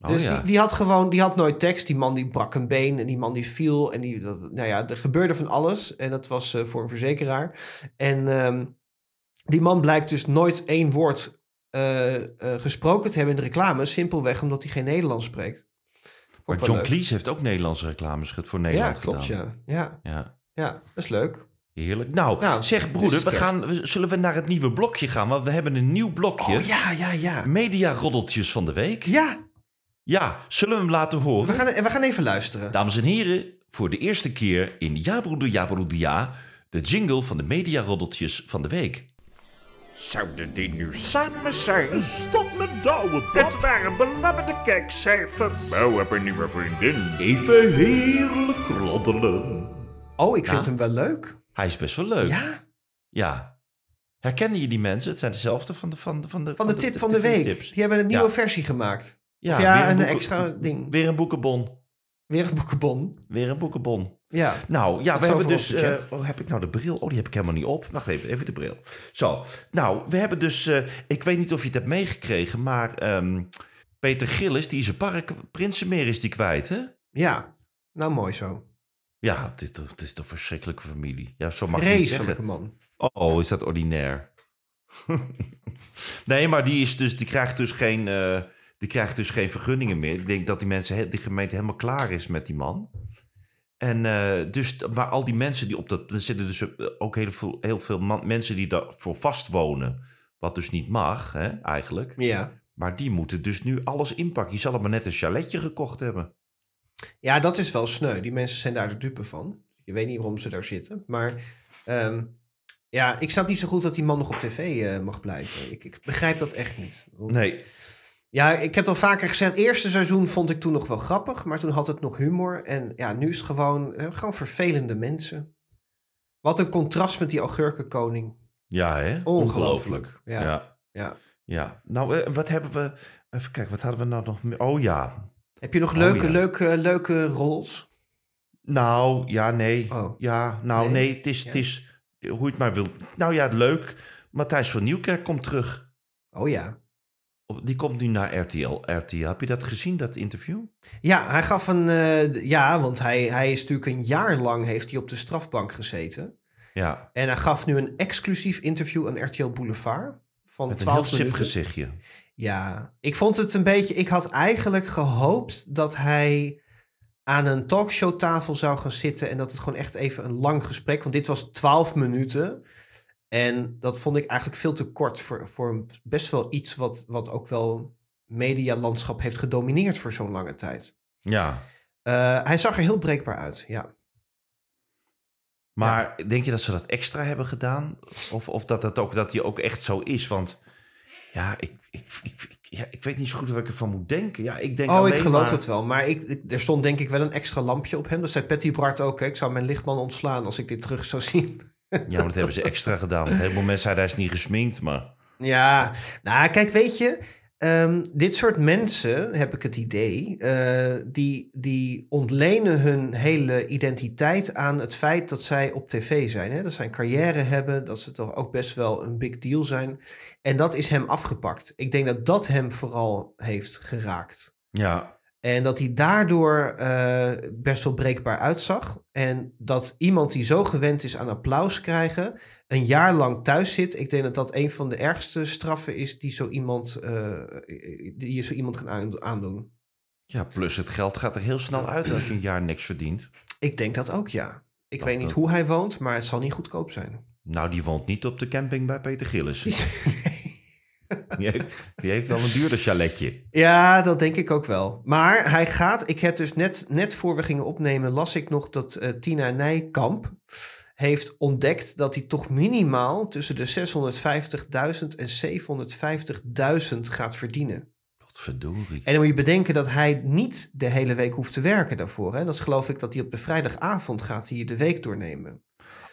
Oh dus ja. die, die had gewoon, die had nooit tekst. Die man die brak een been en die man die viel. En die, dat- nou ja, er gebeurde van alles. En dat was eh, voor een verzekeraar. En ehm, die man blijkt dus nooit één woord eh, eh, gesproken te hebben in de reclame. Simpelweg omdat hij geen Nederlands spreekt. Maar John leuk. Cleese heeft ook Nederlandse reclames voor Nederland Ja, klopt, gedaan. ja. ja. Ja, Ja, dat is leuk. heerlijk. Nou, Nou, zeg broeder, we gaan, zullen we naar het nieuwe blokje gaan? Want we hebben een nieuw blokje. Oh ja, ja, ja. Media-roddeltjes van de week. Ja, Ja, zullen we hem laten horen? we gaan, we gaan even luisteren. Dames en heren, voor de eerste keer in Ja broeder, ja broeder, ja... de jingle van de media-roddeltjes van de week. Zouden die nu samen zijn? Stop met douwen, Het waren belabberde kijkcijfers. Bouw heb een nieuwe vriendin. Even heerlijk roddelen. Oh, ik vind Ja. hem wel leuk. Hij is best wel leuk. Ja, Ja. Herkennen je die mensen? Het zijn dezelfde van de van de van de van de tip van de week. Die hebben een nieuwe Ja. versie gemaakt. Ja, ja, weer een boeken- extra ding. Weer een boekenbon. Weer een boekenbon. Weer een boekenbon. Ja. Nou, ja, Dat we hebben dus... chat. oh, heb ik nou de bril? Oh, die heb ik helemaal niet op. Wacht even, even de bril. Zo, nou, we hebben dus... eh, ik weet niet of je het hebt meegekregen, maar... ehm, Peter Gillis, die is een park... Prinsenmeer is die kwijt, hè? Ja, nou mooi zo. Ja, dit, dit is toch een verschrikkelijke familie. Ja, zo mag je zeggen. man. Oh, is dat ordinair? <laughs> nee, maar die, is dus, die, krijgt dus geen, eh, die krijgt dus geen vergunningen meer. Ik denk dat die, mensen, die gemeente helemaal klaar is met die man. En eh, dus, maar al die mensen die op dat... Er zitten dus ook heel veel, heel veel man- mensen die daarvoor vast wonen. Wat dus niet mag, hè, eigenlijk. Ja. Maar die moeten dus nu alles inpakken. Je zal het maar net een chaletje gekocht hebben. Ja, dat is wel sneu. Die mensen zijn daar de dupe van. Je weet niet waarom ze daar zitten. Maar ehm, ja, ik snap niet zo goed dat die man nog op tv eh, mag blijven. Ik, ik begrijp dat echt niet. Nee, Ja, ik heb al vaker gezegd, het eerste seizoen vond ik toen nog wel grappig, maar toen had het nog humor. En ja, nu is het gewoon, eh, gewoon vervelende mensen. Wat een contrast met die augurkenkoning. Ja, hè? Ongelooflijk. Ja. ja. Ja. Ja. Nou, eh, wat hebben we... Even kijken, wat hadden we nou nog meer? Oh ja. Heb je nog Oh, leuke, ja. leuke, leuke roles? Nou, ja, nee. Oh. Ja, nou, Nee? nee. het is, Ja. het is hoe je het maar wilt. Nou ja, leuk. Matthijs van Nieuwkerk komt terug. Oh ja. Die komt nu naar RTL. RTL. Heb je dat gezien, dat interview? Ja, hij gaf een... eh, ja, want hij, hij is natuurlijk een jaar lang heeft hij op de strafbank gezeten. Ja, En hij gaf nu een exclusief interview aan RTL Boulevard. Van met een heel 12 sip minuten. gezichtje. Ja, ik vond het een beetje... Ik had eigenlijk gehoopt dat hij aan een talkshowtafel zou gaan zitten... en dat het gewoon echt even een lang gesprek... want dit was 12 minuten... En dat vond ik eigenlijk veel te kort voor, voor best wel iets wat, wat ook wel medialandschap heeft gedomineerd voor zo'n lange tijd. Ja. Eh, hij zag er heel breekbaar uit, ja. Maar denk je dat ze dat extra hebben gedaan? Of, of dat, het ook, dat die ook echt zo is? Want ja ik, ik, ik, ik- ja, ik weet niet zo goed wat ik ervan moet denken. Ja, ik denk Oh, alleen ik geloof maar... het wel. Maar ik, ik- er stond denk ik wel een extra lampje op hem. Dat zei Patty Bart ook. Hè? Ik zou mijn lichtman ontslaan als ik dit terug zou zien. Ja, maar dat hebben ze extra gedaan. Heel veel mensen hij is niet gesminkt, maar... Ja, nou kijk, weet je, ehm, dit soort mensen, heb ik het idee, eh, die, die ontlenen hun hele identiteit aan het feit dat zij op tv zijn. Hè? Dat zij een carrière hebben, dat ze toch ook best wel een big deal zijn. En dat is hem afgepakt. Ik denk dat dat hem vooral heeft geraakt. Ja, En dat hij daardoor eh, best wel breekbaar uitzag. En dat iemand die zo gewend is aan applaus krijgen, een jaar lang thuis zit. Ik denk dat dat een van de ergste straffen is die zo iemand, eh, die je zo iemand kan aan- aandoen. ja, plus het geld gaat er heel snel uit als je een jaar niks verdient. Ik denk dat ook, ja. Ik Dat- weet niet dat- hoe hij woont, maar het zal niet goedkoop zijn. Nou, die woont niet op de camping bij Peter Gillis. <laughs> Die heeft, die heeft wel een duurder chaletje. Ja, dat denk ik ook wel. Maar hij gaat, ik heb dus net, net voor we gingen opnemen, las ik nog dat eh, Tina Nijkamp heeft ontdekt dat hij toch minimaal tussen de 650.000 en 750.000 gaat verdienen. Wat verdorie. En dan moet je bedenken dat hij niet de hele week hoeft te werken daarvoor. Hè? Dat is geloof ik dat hij op de vrijdagavond gaat hij de week doornemen.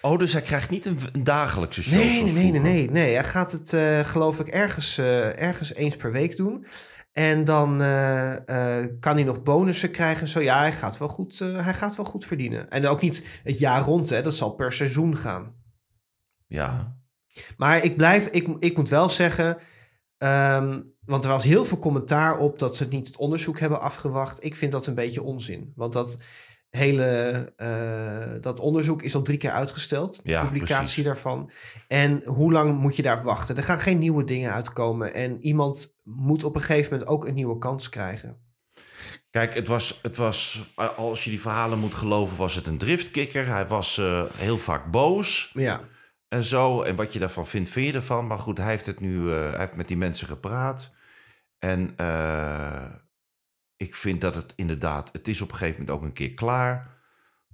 Oh, dus hij krijgt niet een, een dagelijkse show Nee, nee, nee, vroeger. nee, nee. Hij gaat het eh, geloof ik ergens, eh, ergens eens per week doen. En dan eh, kan hij nog bonussen krijgen. Zo ja, hij gaat, wel goed, hij gaat wel goed verdienen. En ook niet het jaar rond, hè. dat zal per seizoen gaan. Ja, Maar ik blijf, ik, ik moet wel zeggen, ehm, want er was heel veel commentaar op dat ze niet het onderzoek hebben afgewacht. Ik vind dat een beetje onzin. Want dat hele, eh, dat onderzoek is al drie keer uitgesteld, de Ja, publicatie precies. daarvan. En hoe lang moet je daarop wachten? Er gaan geen nieuwe dingen uitkomen en iemand moet op een gegeven moment ook een nieuwe kans krijgen. Kijk, het was, het was, als je die verhalen moet geloven, was het een driftkikker. Hij was eh, heel vaak boos Ja, en zo. En wat je daarvan vindt, vind je ervan. Maar goed, hij heeft het nu, eh, hij heeft met die mensen gepraat. En eh, ik vind dat het inderdaad, het is op een gegeven moment ook een keer klaar.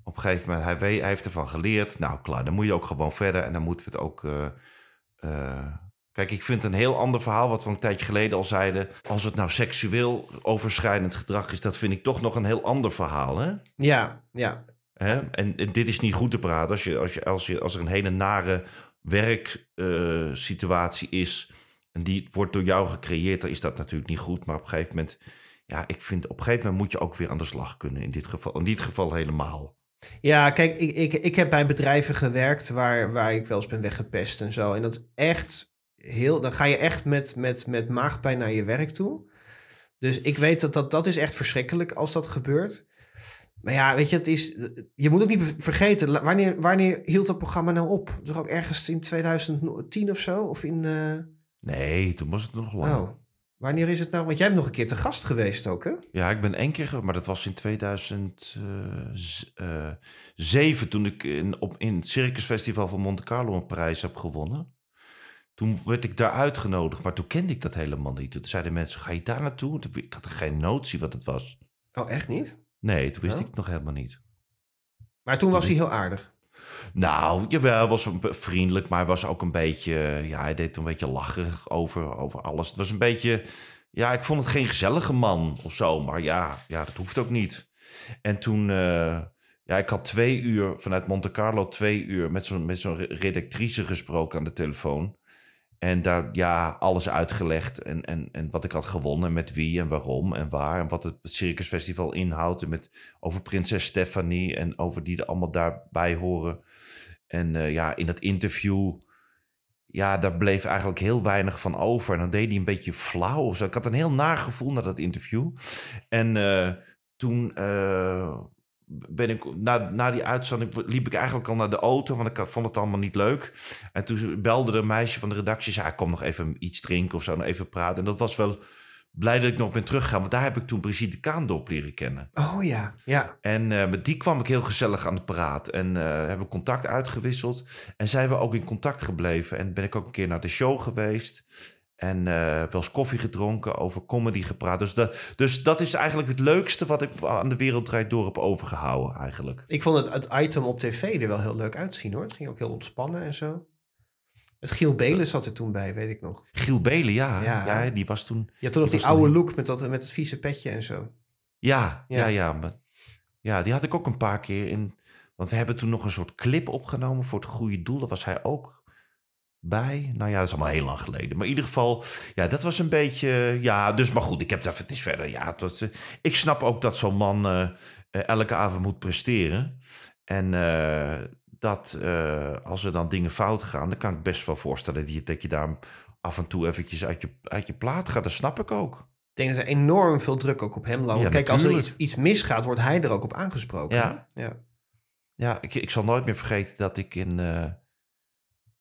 Op een gegeven moment, hij, weet, hij heeft ervan geleerd. Nou, klaar, dan moet je ook gewoon verder. En dan moeten we het ook... eh, eh, kijk, ik vind een heel ander verhaal, wat we een tijdje geleden al zeiden. Als het nou seksueel overschrijdend gedrag is, dat vind ik toch nog een heel ander verhaal, hè? ja, ja. Hè? En, en dit is niet goed te praten. Als, je, als, je, als, je, als er een hele nare werksituatie is en die wordt door jou gecreëerd, dan is dat natuurlijk niet goed. Maar op een gegeven moment, ja, ik vind op een gegeven moment moet je ook weer aan de slag kunnen. In dit geval, in dit geval helemaal. Ja, kijk, ik, ik, ik heb bij bedrijven gewerkt waar, waar ik wel eens ben weggepest en zo. En dat echt heel. Dan ga je echt met, met, met maagpijn naar je werk toe. Dus ik weet dat, dat dat is echt verschrikkelijk als dat gebeurt. Maar ja, weet je, het is. Je moet ook niet vergeten, wanneer, wanneer hield dat programma nou op? Toch ook ergens in 2010 of zo? Of in. eh, Nee, toen was het nog lang. Oh, wanneer is het nou? Want jij bent nog een keer te gast geweest ook, hè? Ja, ik ben één keer, maar dat was in 2007 toen ik in, op, in het Circusfestival van Monte Carlo een prijs heb gewonnen. Toen werd ik daar uitgenodigd, maar toen kende ik dat helemaal niet. Toen zeiden mensen, ga je daar naartoe? Toen- Ik had geen notie wat het was. Oh, echt niet? Nee, toen wist Oh. ik het nog helemaal niet. Maar toen was hij heel aardig. Nou, jawel, was vriendelijk, maar was ook een beetje... Ja, hij deed een beetje lacherig over, over alles. Het was een beetje... Ja, ik vond het geen gezellige man of zo. Maar ja, ja dat hoeft ook niet. En toen... eh, Ja, ik had twee uur vanuit Monte Carlo, twee uur met zo'n met zo'n re- redactrice gesproken aan de telefoon. En daar, ja, alles uitgelegd. En, en, en wat ik had gewonnen, en met wie en waarom en waar. En wat het Circusfestival inhoudt. En met, over prinses Stephanie en over die er allemaal daarbij horen. En eh, ja, in dat interview, ja, daar bleef eigenlijk heel weinig van over. En dan deed hij een beetje flauw of zo. Ik had een heel naar gevoel na dat interview. En eh, toen eh, ben ik, na, na die uitzending liep ik eigenlijk al naar de auto, want ik vond het allemaal niet leuk. En toen belde er een meisje van de redactie, zei, "Ah, kom nog even iets drinken of zo, nog even praten. En dat was wel blij dat ik nog ben teruggegaan, want daar heb ik toen Brigitte Kaandorp leren kennen. Oh ja, ja. En eh, met die kwam ik heel gezellig aan de praat. En eh, hebben contact uitgewisseld. En zijn we ook in contact gebleven. En ben ik ook een keer naar de show geweest. En eh, wel eens koffie gedronken, over comedy gepraat. Dus dat, dus dat is eigenlijk het leukste wat ik aan de wereld draait door heb overgehouden eigenlijk. Ik vond het, het item op tv er wel heel leuk uitzien hoor. Het ging ook heel ontspannen en zo. Het Giel Belen zat er toen bij, weet ik nog. Giel Belen, ja. Ja. ja. die was toen... Je had toen nog Die die was toen oude look met, dat, met het vieze petje en zo. Ja, Ja. ja, ja. maar, ja, die had ik ook een paar keer in... Want we hebben toen nog een soort clip opgenomen voor het goede doel. Daar was hij ook bij. Nou ja, dat is allemaal heel lang geleden. Maar in ieder geval, ja, dat was een beetje... Ja, dus maar goed, ik heb daar het is verder... Ja, het was, eh, ik snap ook dat zo'n man eh, eh, elke avond moet presteren. En dat als er dan dingen fout gaan... dan kan ik best wel voorstellen dat je, dat je daar af en toe eventjes uit je, uit je plaat gaat. Dat snap ik ook. Ik denk dat er enorm veel druk ook op hem. Ja, Kijk, als er iets misgaat, wordt hij er ook op aangesproken. Ja. ja. Ja, ik, ik zal nooit meer vergeten dat ik in.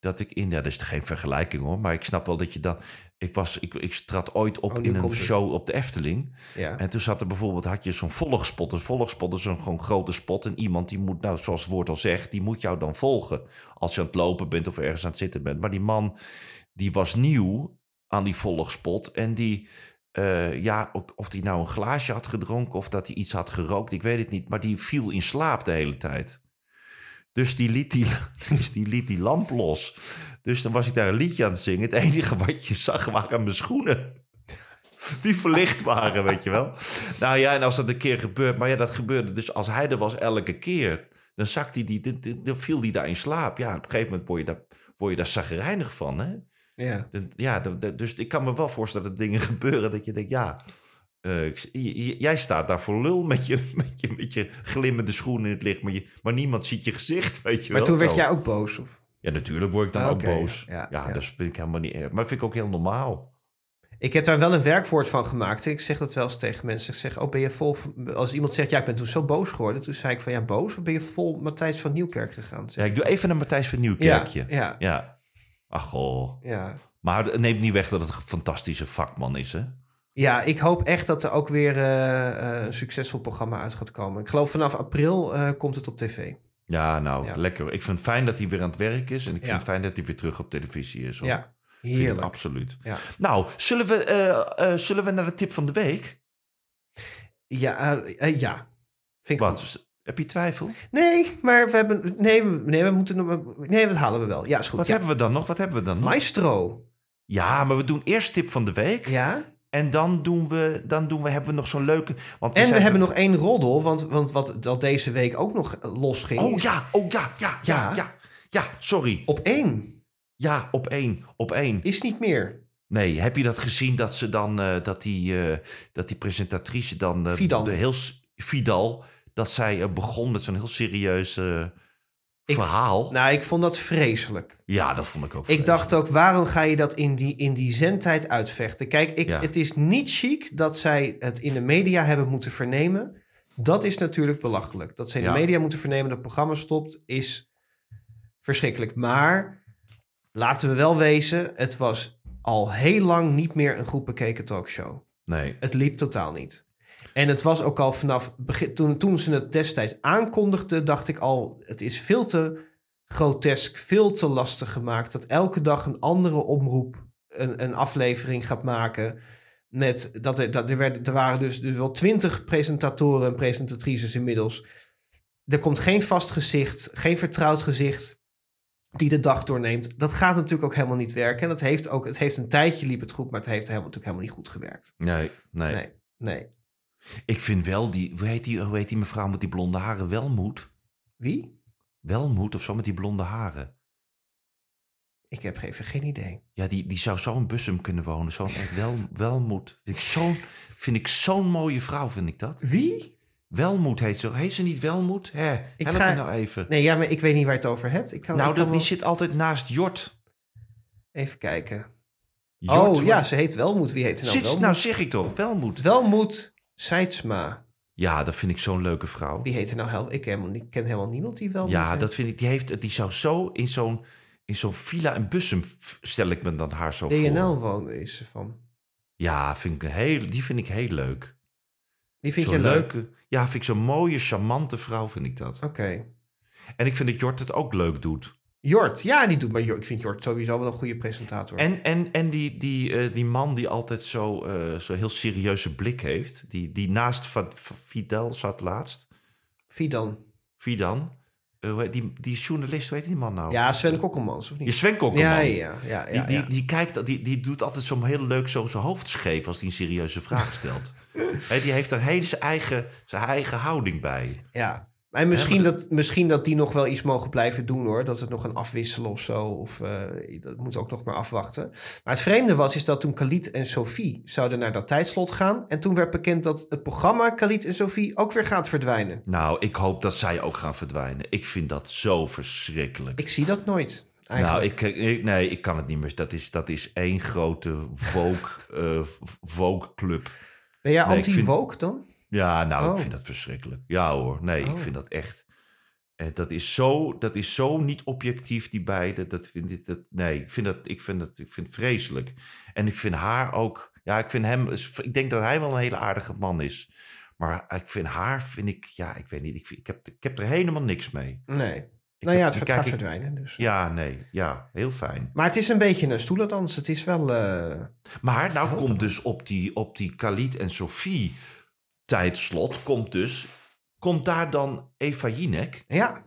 Dat ik in. Ja, dat is geen vergelijking hoor. Maar ik snap wel dat je dan. Ik, was, ik, ik trad ooit op Oh, in een het. show op de Efteling. ja. En toen zat er bijvoorbeeld. had je zo'n volgspot. Een volgspot is een gewoon grote spot. En iemand die moet. Nou, zoals het woord al zegt. die moet jou dan volgen. Als je aan het lopen bent of ergens aan het zitten bent. Maar die man. die was nieuw aan die volgspot. En die. eh, ja, of hij nou een glaasje had gedronken of dat hij iets had gerookt, ik weet het niet. Maar die viel in slaap de hele tijd. Dus die liet die, <laughs> dus die, liet die lamp los. Dus dan was ik daar een liedje aan het zingen. Het enige wat je zag waren mijn schoenen. Die verlicht waren, weet je wel. Nou ja, en als dat een keer gebeurt. Maar ja, dat gebeurde dus als hij er was elke keer. Dan, zakte hij die, dan- viel hij daar in slaap. Ja, op een gegeven moment word je daar, word je daar zagrijnig van, hè. ja. Ja, dus ik kan me wel voorstellen dat dingen gebeuren dat je denkt, ja, eh, jij staat daar voor lul met je, <laughs> met je, met je glimmende schoenen in het licht, maar, je, maar niemand ziet je gezicht, <laughs> weet je Maar wel. toen werd jij ook boos? Of? Ja, natuurlijk word ik dan Ah, ook boos. ja, Ja, ja, ja. dat vind ik helemaal niet erg. Maar dat vind ik ook heel normaal. Ik heb daar wel een werkwoord van gemaakt. Ik zeg dat wel eens tegen mensen. Ik zeg, oh, ben je vol... Als iemand zegt, ja, ik ben toen zo boos geworden. Toen zei ik van, ja, boos? Of ben je vol Matthijs van Nieuwkerk gegaan? Ja, ik doe even naar Matthijs van Nieuwkerkje. Ja, ja, ja. Ach, goh. ja. Maar het neemt niet weg dat het een fantastische vakman is, hè? Ja, ik hoop echt dat er ook weer eh, eh, een succesvol programma uit gaat komen. Ik geloof vanaf april eh, komt het op tv. Ja, nou, Ja. lekker. Ik vind het fijn dat hij weer aan het werk is. En ik vind het fijn dat hij weer terug op televisie is. hoor. Ja, heerlijk. absoluut. Ja. Nou, zullen we, zullen we naar de tip van de week? Ja, ja. Vind ik goed. Wat? Heb je twijfel? Nee, maar we hebben... Nee, we, nee, we moeten nog... Nee, dat halen we wel. Ja, is goed. Wat hebben we dan nog? Wat hebben we dan nog? Maestro. Ja, maar we doen eerst tip van de week. Ja. En dan doen we, dan doen we, hebben we nog zo'n leuke... Want En we hebben nog één roddel, want, want wat dat deze week ook nog losging. Oh ja, oh ja, ja, ja, Ja. ja. Ja, sorry. Op één. Ja, op één, op één. Is niet meer. Nee, heb je dat gezien dat ze dan, eh, dat, die, eh, dat die presentatrice dan... eh, Vidal. De heel, Vidal, dat zij eh, begon met zo'n heel serieus eh, Ik- verhaal. Nou, ik vond dat vreselijk. ja, dat vond ik ook Ik dacht ook, waarom ga je dat in die, in die zendtijd uitvechten? Kijk, ik, Ja. het is niet chic dat zij het in de media hebben moeten vernemen. Dat is natuurlijk belachelijk. Dat zij in Ja. de media moeten vernemen dat het programma stopt, is verschrikkelijk. Maar laten we wel wezen, het was al heel lang niet meer een goed bekeken talkshow. Nee. Het liep totaal niet. En het was ook al vanaf begin, toen, toen ze het destijds aankondigden, dacht ik al, het is veel te grotesk, veel te lastig gemaakt. Dat elke dag een andere omroep een, een aflevering gaat maken. Met dat er, dat er, werden, er waren dus, dus wel twintig presentatoren en presentatrices inmiddels. Er komt geen vast gezicht, geen vertrouwd gezicht die de dag doorneemt. Dat gaat natuurlijk ook helemaal niet werken. En dat heeft ook, het heeft een tijdje liep het goed, maar het heeft helemaal, natuurlijk helemaal niet goed gewerkt. Nee, nee. Nee, nee. Ik vind wel die hoe, heet die, hoe heet die mevrouw met die blonde haren, Welmoed? Wie? Welmoed of zo met die blonde haren. Ik heb even geen idee. Ja, die, die zou zo in Bussum kunnen wonen. Zo'n wel, welmoed. Vind ik zo'n vind ik zo'n mooie vrouw, vind ik dat. Wie? Welmoed heet ze. Heet ze niet Welmoed? Hè, Ik help ga- me nou even. Nee, ja, maar ik weet niet waar je het over hebt. Ik kan, nou, ik kan dat, die zit altijd naast Jort. Even kijken. Jort oh ja, ze heet Welmoed. Wie heet ze nou? Zit, Welmoed? nou zeg ik toch, Welmoed. Welmoed Seidsma. Ja, dat vind ik zo'n leuke vrouw. Wie heet er nou? Hel ik helemaal, niet- ken helemaal niemand die Welmoed Ja, dat vind ik. Die, heeft, die zou zo in zo'n in zo'n villa in Bussum, f- stel ik me dan haar zo voor. DNL woonde is ze van. Ja, vind ik heel, die vind ik heel leuk. Die vind je leuk? Ja, vind ik zo'n mooie, charmante vrouw, vind ik dat. Oké. En ik vind dat Jort het ook leuk doet. Jort, ja, die doet maar Jort. Ik vind Jort sowieso wel een goede presentator. En, en, en die, die, eh, die man die altijd zo, eh zo heel serieuze blik heeft, die, die naast Fidel zat laatst, Fidan. Fidan, hoe heet die, die journalist, weet die man nou? Ja, Sven Kokkelmans, of Je niet? Sven Kokkelman. Ja, ja, ja. ja, Die, die, ja. die, kijkt, die, die doet altijd zo heel leuk zo zijn hoofd scheef als hij een serieuze vraag stelt. <laughs> Die heeft er hele zijn eigen, zijn eigen houding bij. Ja. Maar misschien, maar dat, misschien dat die nog wel iets mogen blijven doen hoor. Dat het nog een afwisselen of zo. Of eh, dat moet ook nog maar afwachten. Maar het vreemde was is dat toen Khalid en Sophie zouden naar dat tijdslot gaan. En toen werd bekend dat het programma Khalid en Sophie ook weer gaat verdwijnen. Nou, ik hoop dat zij ook gaan verdwijnen. Ik vind dat zo verschrikkelijk. Ik zie dat nooit. nou, ik, ik- nee, ik kan het niet meer. Dat is, dat is één grote woke, woke club. ben jij nee, ik vind- anti-woke dan? Ja, nou, Oh. ik vind dat verschrikkelijk. Ja hoor, nee, ik Oh. vind dat echt. En dat is zo, dat is zo niet objectief, die beide. Dat vind ik, dat, nee, ik vind dat, ik vind dat, ik vind het vreselijk. En ik vind haar ook, ja, ik vind hem, ik denk dat hij wel een hele aardige man is. Maar ik vind haar, vind ik, ja, ik weet niet, ik, vind, ik, heb, ik heb er helemaal niks mee. Nee. Ik nou ja, het gaat ik- verdwijnen. Dus. Ja, nee, ja, heel fijn. Maar het is een beetje een stoelendans. Het is wel... eh, Maar nou Oh. komt dus op die, op die Khalid en Sophie tijdslot, komt dus, komt daar dan Eva Jinek? Ja,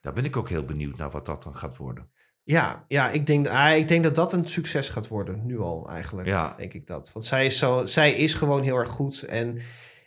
Daar ben ik ook heel benieuwd naar wat dat dan gaat worden. Ja, ja ik, denk, ah, ik denk dat dat een succes gaat worden. Nu al eigenlijk, Ja. denk ik dat. Want zij is, zo, zij is gewoon heel erg goed. En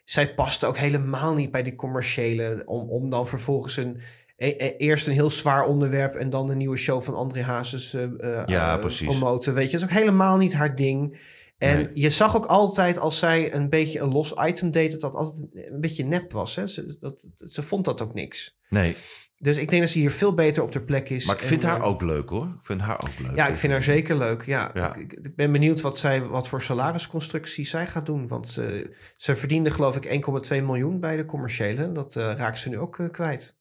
zij past ook helemaal niet bij die commerciële... om, om dan vervolgens een... e- e- eerst een heel zwaar onderwerp... en dan een nieuwe show van André Hazes eh, Ja, precies. promoten. Weet je, dat is ook helemaal niet haar ding. En Nee. je zag ook altijd als zij een beetje een los item deed... dat dat altijd een beetje nep was. Hè? Ze, dat, ze vond dat ook niks. Nee, Dus ik denk dat ze hier veel beter op de plek is. maar ik En, vind haar eh, ook leuk hoor. Ik vind haar ook leuk. ja, ik vind haar zeker leuk. Ja, Ja. Ik, ben benieuwd wat, zij, wat voor salarisconstructie zij gaat doen. Want ze, ze verdiende geloof ik 1,2 miljoen bij de commerciële. Dat eh, raakt ze nu ook eh, kwijt.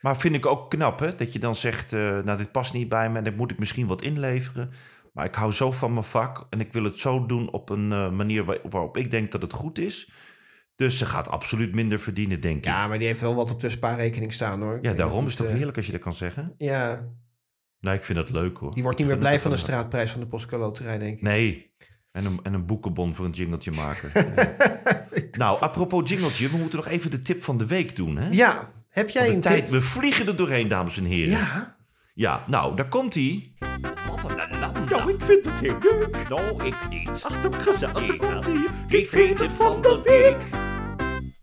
Maar vind ik ook knap hè, dat je dan zegt, nou dit past niet bij me en dan moet ik misschien wat inleveren. Maar ik hou zo van mijn vak en ik wil het zo doen op een eh, manier waar- waarop ik denk dat het goed is. Dus ze gaat absoluut minder verdienen, denk Ja, ik. maar die heeft wel wat op de spaarrekening staan hoor. Ja, daarom is het toch eh, heerlijk als je dat kan zeggen. Ja, Nou, ik vind dat leuk hoor. die wordt niet meer blij van de straatprijs van de Postcode Loterij, denk ik. Nee. En een, en een boekenbon voor een jingletje maken. <laughs> Nou, apropos jingletje, we moeten nog even de tip van de week doen. Hè? Ja, heb jij een tijd, tip? we vliegen er doorheen, dames en heren. Ja, Ja, nou, daar komt Nou, ik vind het heel leuk. Nou, ik niet. Ach, dat gezellig. Komt ie. Ik vind het van de week.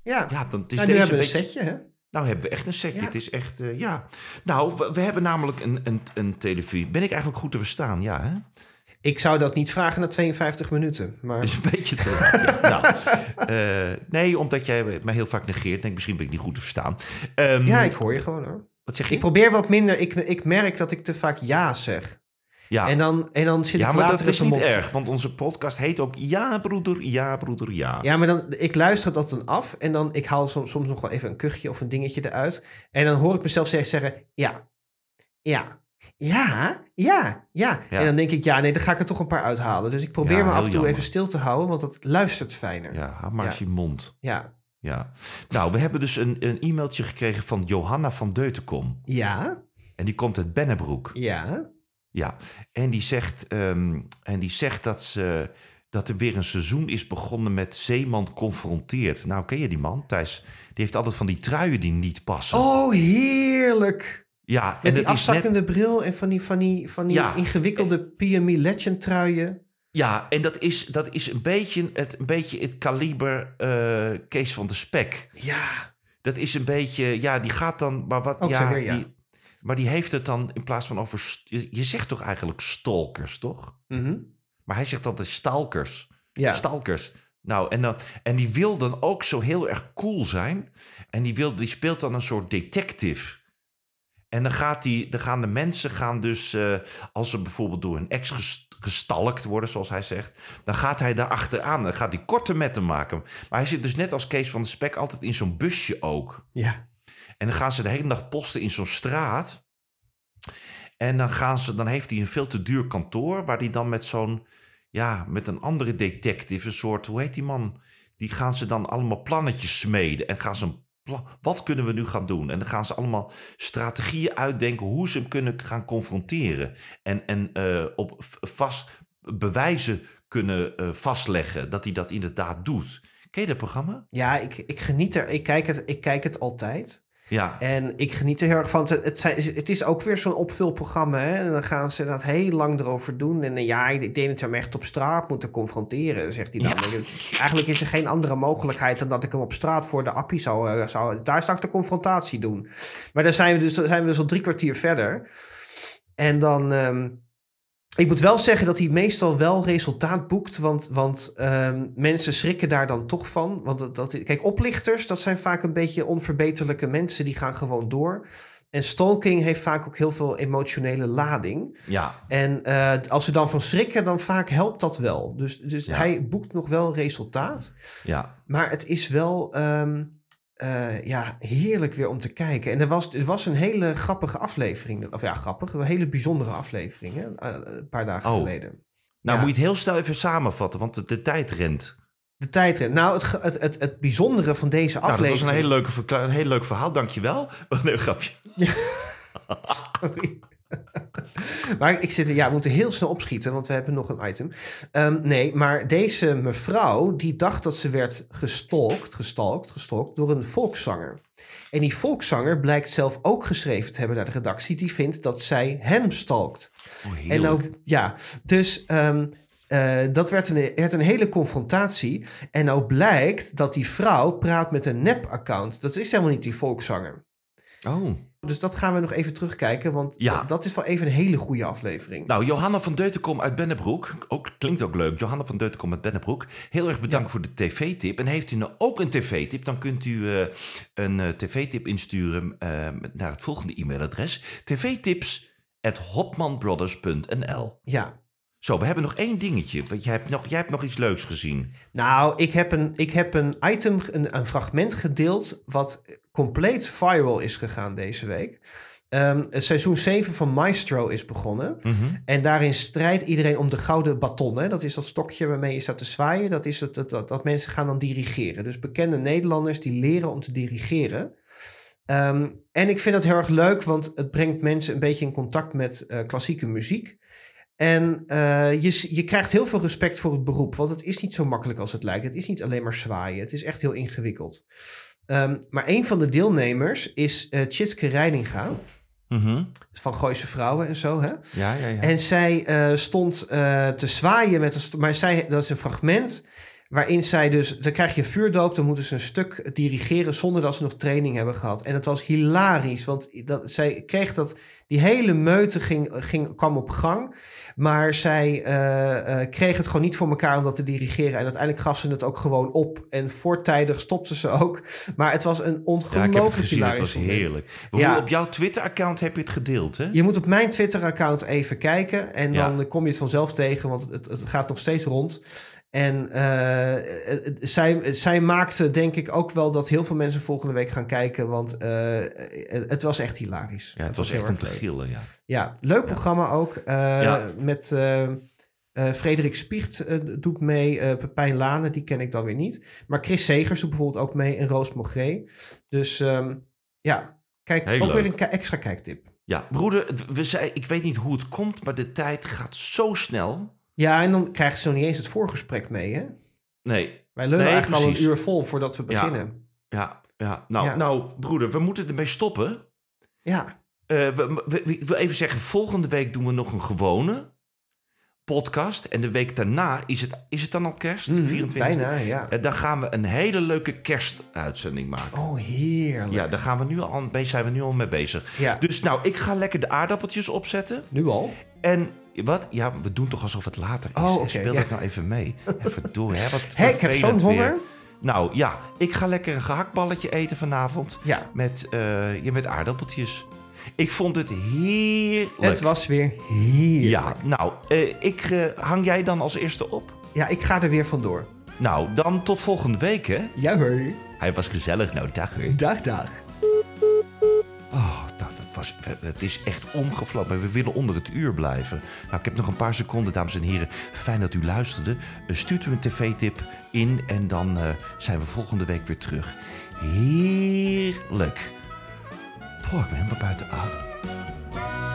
ja. Ja, dan is nou, nu deze hebben we een setje, hè? Nou, hebben we echt een setje. Ja. Het is echt, eh, ja. Nou, we, we hebben namelijk een, een, een televisie. Ben ik eigenlijk goed te verstaan? Ja, hè? Ik zou dat niet vragen na 52 minuten. Maar Dat is een beetje te laat, ja. <laughs> nou, eh, Nee, omdat jij mij heel vaak negeert. Denk, misschien ben ik niet goed te verstaan. Ehm, ja, ik hoor je gewoon hoor. Wat zeg je? Ik probeer wat minder. Ik, ik merk dat ik te vaak ja zeg. Ja. En, dan, en dan zit ja, ik maar dat is niet erg. Want onze podcast heet ook Ja, broeder, ja, broeder, ja. Ja, maar dan, ik luister dat dan af. En dan ik haal soms, soms nog wel even een kuchje of een dingetje eruit. En dan hoor ik mezelf zeggen, zeggen ja, ja, ja, ja, ja. Ja. En dan denk ik, ja, nee, dan ga ik er toch een paar uithalen. Dus ik probeer Ja, me af en toe jammer. even stil te houden, want dat luistert fijner. Ja. Hou maar Ja. je mond. Ja. Ja. Nou, we hebben dus een, een e-mailtje gekregen van Johanna van Deutenkom. Ja. En die komt uit Bennebroek. Ja. Ja, en die zegt, ehm, en die zegt dat, ze, dat er weer een seizoen is begonnen met Zeeman confronteert. Nou, ken je die man, Thijs? Die heeft altijd van die truien die niet passen. Oh, heerlijk. ja, Met en die net, afzakkende bril en van die, van die, van die Ja. ingewikkelde PME Legend truien. ja, en dat is, dat is een, beetje het, een beetje het kaliber eh, Kees van de Spek. Ja. Dat is een beetje, ja, die gaat dan, maar wat, Ook ja, zo weer, ja. Die, maar die heeft het dan in plaats van over, je, je zegt toch eigenlijk stalkers, toch? Mhm. Maar hij zegt altijd stalkers. Ja. Stalkers. Nou, en, dan, en die wil dan ook zo heel erg cool zijn. En die, wil, die speelt dan een soort detective. En dan, gaat die, dan gaan de mensen gaan dus, eh, als ze bijvoorbeeld door een ex gest- gestalkt worden, zoals hij zegt, dan gaat hij daar achteraan. Dan gaat hij korte metten maken. Maar hij zit dus net als Kees van de Spek altijd in zo'n busje ook. ja. En dan gaan ze de hele dag posten in zo'n straat. En dan, gaan ze, dan heeft hij een veel te duur kantoor... waar hij dan met zo'n... ja, met een andere detective, een soort... hoe heet die man? Die gaan ze dan allemaal plannetjes smeden. En gaan ze een wat kunnen we nu gaan doen? En dan gaan ze allemaal strategieën uitdenken... hoe ze hem kunnen gaan confronteren. En, en eh, op vast bewijzen kunnen eh, vastleggen... dat hij dat inderdaad doet. Ken je dat programma? Ja, ik, ik geniet er. Ik kijk, het, ik kijk het altijd. Ja. En ik geniet er heel erg van. Het, het, zijn, het is ook weer zo'n opvulprogramma. Hè? En dan gaan ze dat heel lang erover doen. En eh, ja, ik denk dat ze hem echt op straat moeten confronteren, zegt hij dan. Eigenlijk is er geen andere mogelijkheid dan dat ik hem op straat voor de appie zou... eh, zou daar zou ik de confrontatie doen. Maar daar zijn we dus, zijn we dus al drie kwartier verder. En dan... ehm, ik moet wel zeggen dat hij meestal wel resultaat boekt, want, want ehm, mensen schrikken daar dan toch van. Want dat, kijk, oplichters, dat zijn vaak een beetje onverbeterlijke mensen, die gaan gewoon door. En stalking heeft vaak ook heel veel emotionele lading. Ja. En eh, als ze dan van schrikken, dan vaak helpt dat wel. Dus, dus Ja. hij boekt nog wel resultaat. Ja. Maar het is wel ehm, eh, ja, heerlijk weer om te kijken. En er was, er was een hele grappige aflevering. Of ja, grappig. Een hele bijzondere aflevering. Hè? eh, een paar dagen Oh. geleden. Nou, Ja. moet je het heel snel even samenvatten, want de, de tijd rent. De tijdrit. Nou, het, het, het, het bijzondere van deze Nou, dat aflevering... was een hele leuke, <laughs> een heel leuk verhaal, dankjewel. Oh, nee, grapje. <laughs> Sorry. <laughs> maar ik zit er, ja, we moeten heel snel opschieten, want we hebben nog een item. Ehm, nee, maar deze mevrouw, die dacht dat ze werd gestalkt, gestalkt, gestalkt door een volkszanger. En die volkszanger blijkt zelf ook geschreven te hebben naar de redactie, die vindt dat zij hem stalkt. Oh, En ook, ja, dus ehm, eh, dat werd een, werd een hele confrontatie. En nou blijkt dat die vrouw praat met een nep-account. Dat is helemaal niet die volkszanger. Oh. Dus dat gaan we nog even terugkijken, want Ja. dat, is wel even een hele goede aflevering. Nou, Johanna van Deutenkom uit Bennebroek. Ook, klinkt ook leuk. Johanna van Deutenkom uit Bennebroek. Heel erg bedankt voor de tv-tip. En heeft u nou ook een tv-tip, dan kunt u eh, een eh, tv-tip insturen eh, naar het volgende e-mailadres. tvtips.hopmanbrothers.nl Ja. Zo, we hebben nog één dingetje. Want jij hebt nog, jij hebt nog iets leuks gezien. Nou, ik heb een, ik heb een item, een, een fragment gedeeld wat compleet viral is gegaan deze week. Ehm, het seizoen 7 van Maestro is begonnen. Mhm. En daarin strijdt iedereen om de gouden baton. Hè? Dat is dat stokje waarmee je staat te zwaaien. Dat is het, dat, dat, dat mensen gaan dan dirigeren. Dus bekende Nederlanders die leren om te dirigeren. Ehm, en ik vind dat heel erg leuk, want het brengt mensen een beetje in contact met eh, klassieke muziek. En eh, je, je krijgt heel veel respect voor het beroep, want het is niet zo makkelijk als het lijkt. Het is niet alleen maar zwaaien, het is echt heel ingewikkeld. Ehm, maar een van de deelnemers is eh Tjitske Reininga, Mhm. van Gooise Vrouwen en zo. Hè? Ja, ja, ja. En zij eh, stond eh, te zwaaien met een... Maar zij, dat is een fragment waarin zij dus... Dan krijg je vuurdoop, dan moeten ze een stuk dirigeren... zonder dat ze nog training hebben gehad. En het was hilarisch, want dat, zij kreeg dat... Die hele meute ging, ging, kwam op gang. Maar zij eh, eh, kreeg het gewoon niet voor elkaar om dat te dirigeren. En uiteindelijk gaf ze het ook gewoon op. En voortijdig stopte ze ook. Maar het was een ja, ik ongelooflijk heb het gezien. Het was heerlijk. Ja. Op jouw Twitter-account heb je het gedeeld, hè? Je moet op mijn Twitter-account even kijken. En Ja. dan kom je het vanzelf tegen, want het, het gaat nog steeds rond. En eh, eh, zij, zij maakte denk ik ook wel dat heel veel mensen volgende week gaan kijken. Want eh, het was echt hilarisch. Ja, het was echt om te leuk. gillen, ja. Ja, leuk programma ook. Ja. Met Frederik Spiecht doet mee. Pepijn Lane, die ken ik dan weer niet. Maar Chris Segers doet bijvoorbeeld ook mee. En Roos Mogré. Dus ehm, ja, kijk, Heel ook leuk. weer een extra kijktip. Ja, broeder, we zei, ik weet niet hoe het komt, maar de tijd gaat zo snel. Ja, en dan krijgen ze nog niet eens het voorgesprek mee, hè? Nee, Wij lullen Nee, eigenlijk al een uur vol voordat we beginnen. ja, ja. Nou, Ja. nou, broeder, we moeten ermee stoppen. Ja, Eh, we, we- ik wil even zeggen, volgende week doen we nog een gewone. podcast. En de week daarna is het, is het dan al kerst? Mhm, 24e? bijna, ja. En dan gaan we een hele leuke kerstuitzending maken. Oh, heerlijk. Ja, daar gaan we nu al, zijn we nu al mee bezig. Ja. Dus nou, ik ga lekker de aardappeltjes opzetten. Nu al? En wat? Ja, we doen toch alsof het later is. Oh, oké, Speel ja. dat nou even mee. <laughs> Even door, hè? Wat Hé, ik heb zo'n honger. Nou ja, ik ga lekker een gehaktballetje eten vanavond. Ja. Met, ja, met aardappeltjes. Ik vond het heerlijk. Het was weer heerlijk. Ja, nou, eh, ik, eh, hang jij dan als eerste op? Ja, ik ga er weer vandoor. Nou, dan tot volgende week, hè? Ja hoor. Hij was gezellig, nou, dag hoor. Dag, dag. Oh, dat het is echt omgevlogen. We willen onder het uur blijven. Nou, ik heb nog een paar seconden, dames en heren. Fijn dat u luisterde. Eh, Stuurt u een tv-tip in en dan eh, zijn we volgende week weer terug. Heerlijk. Poh, ik ben helemaal buiten adem.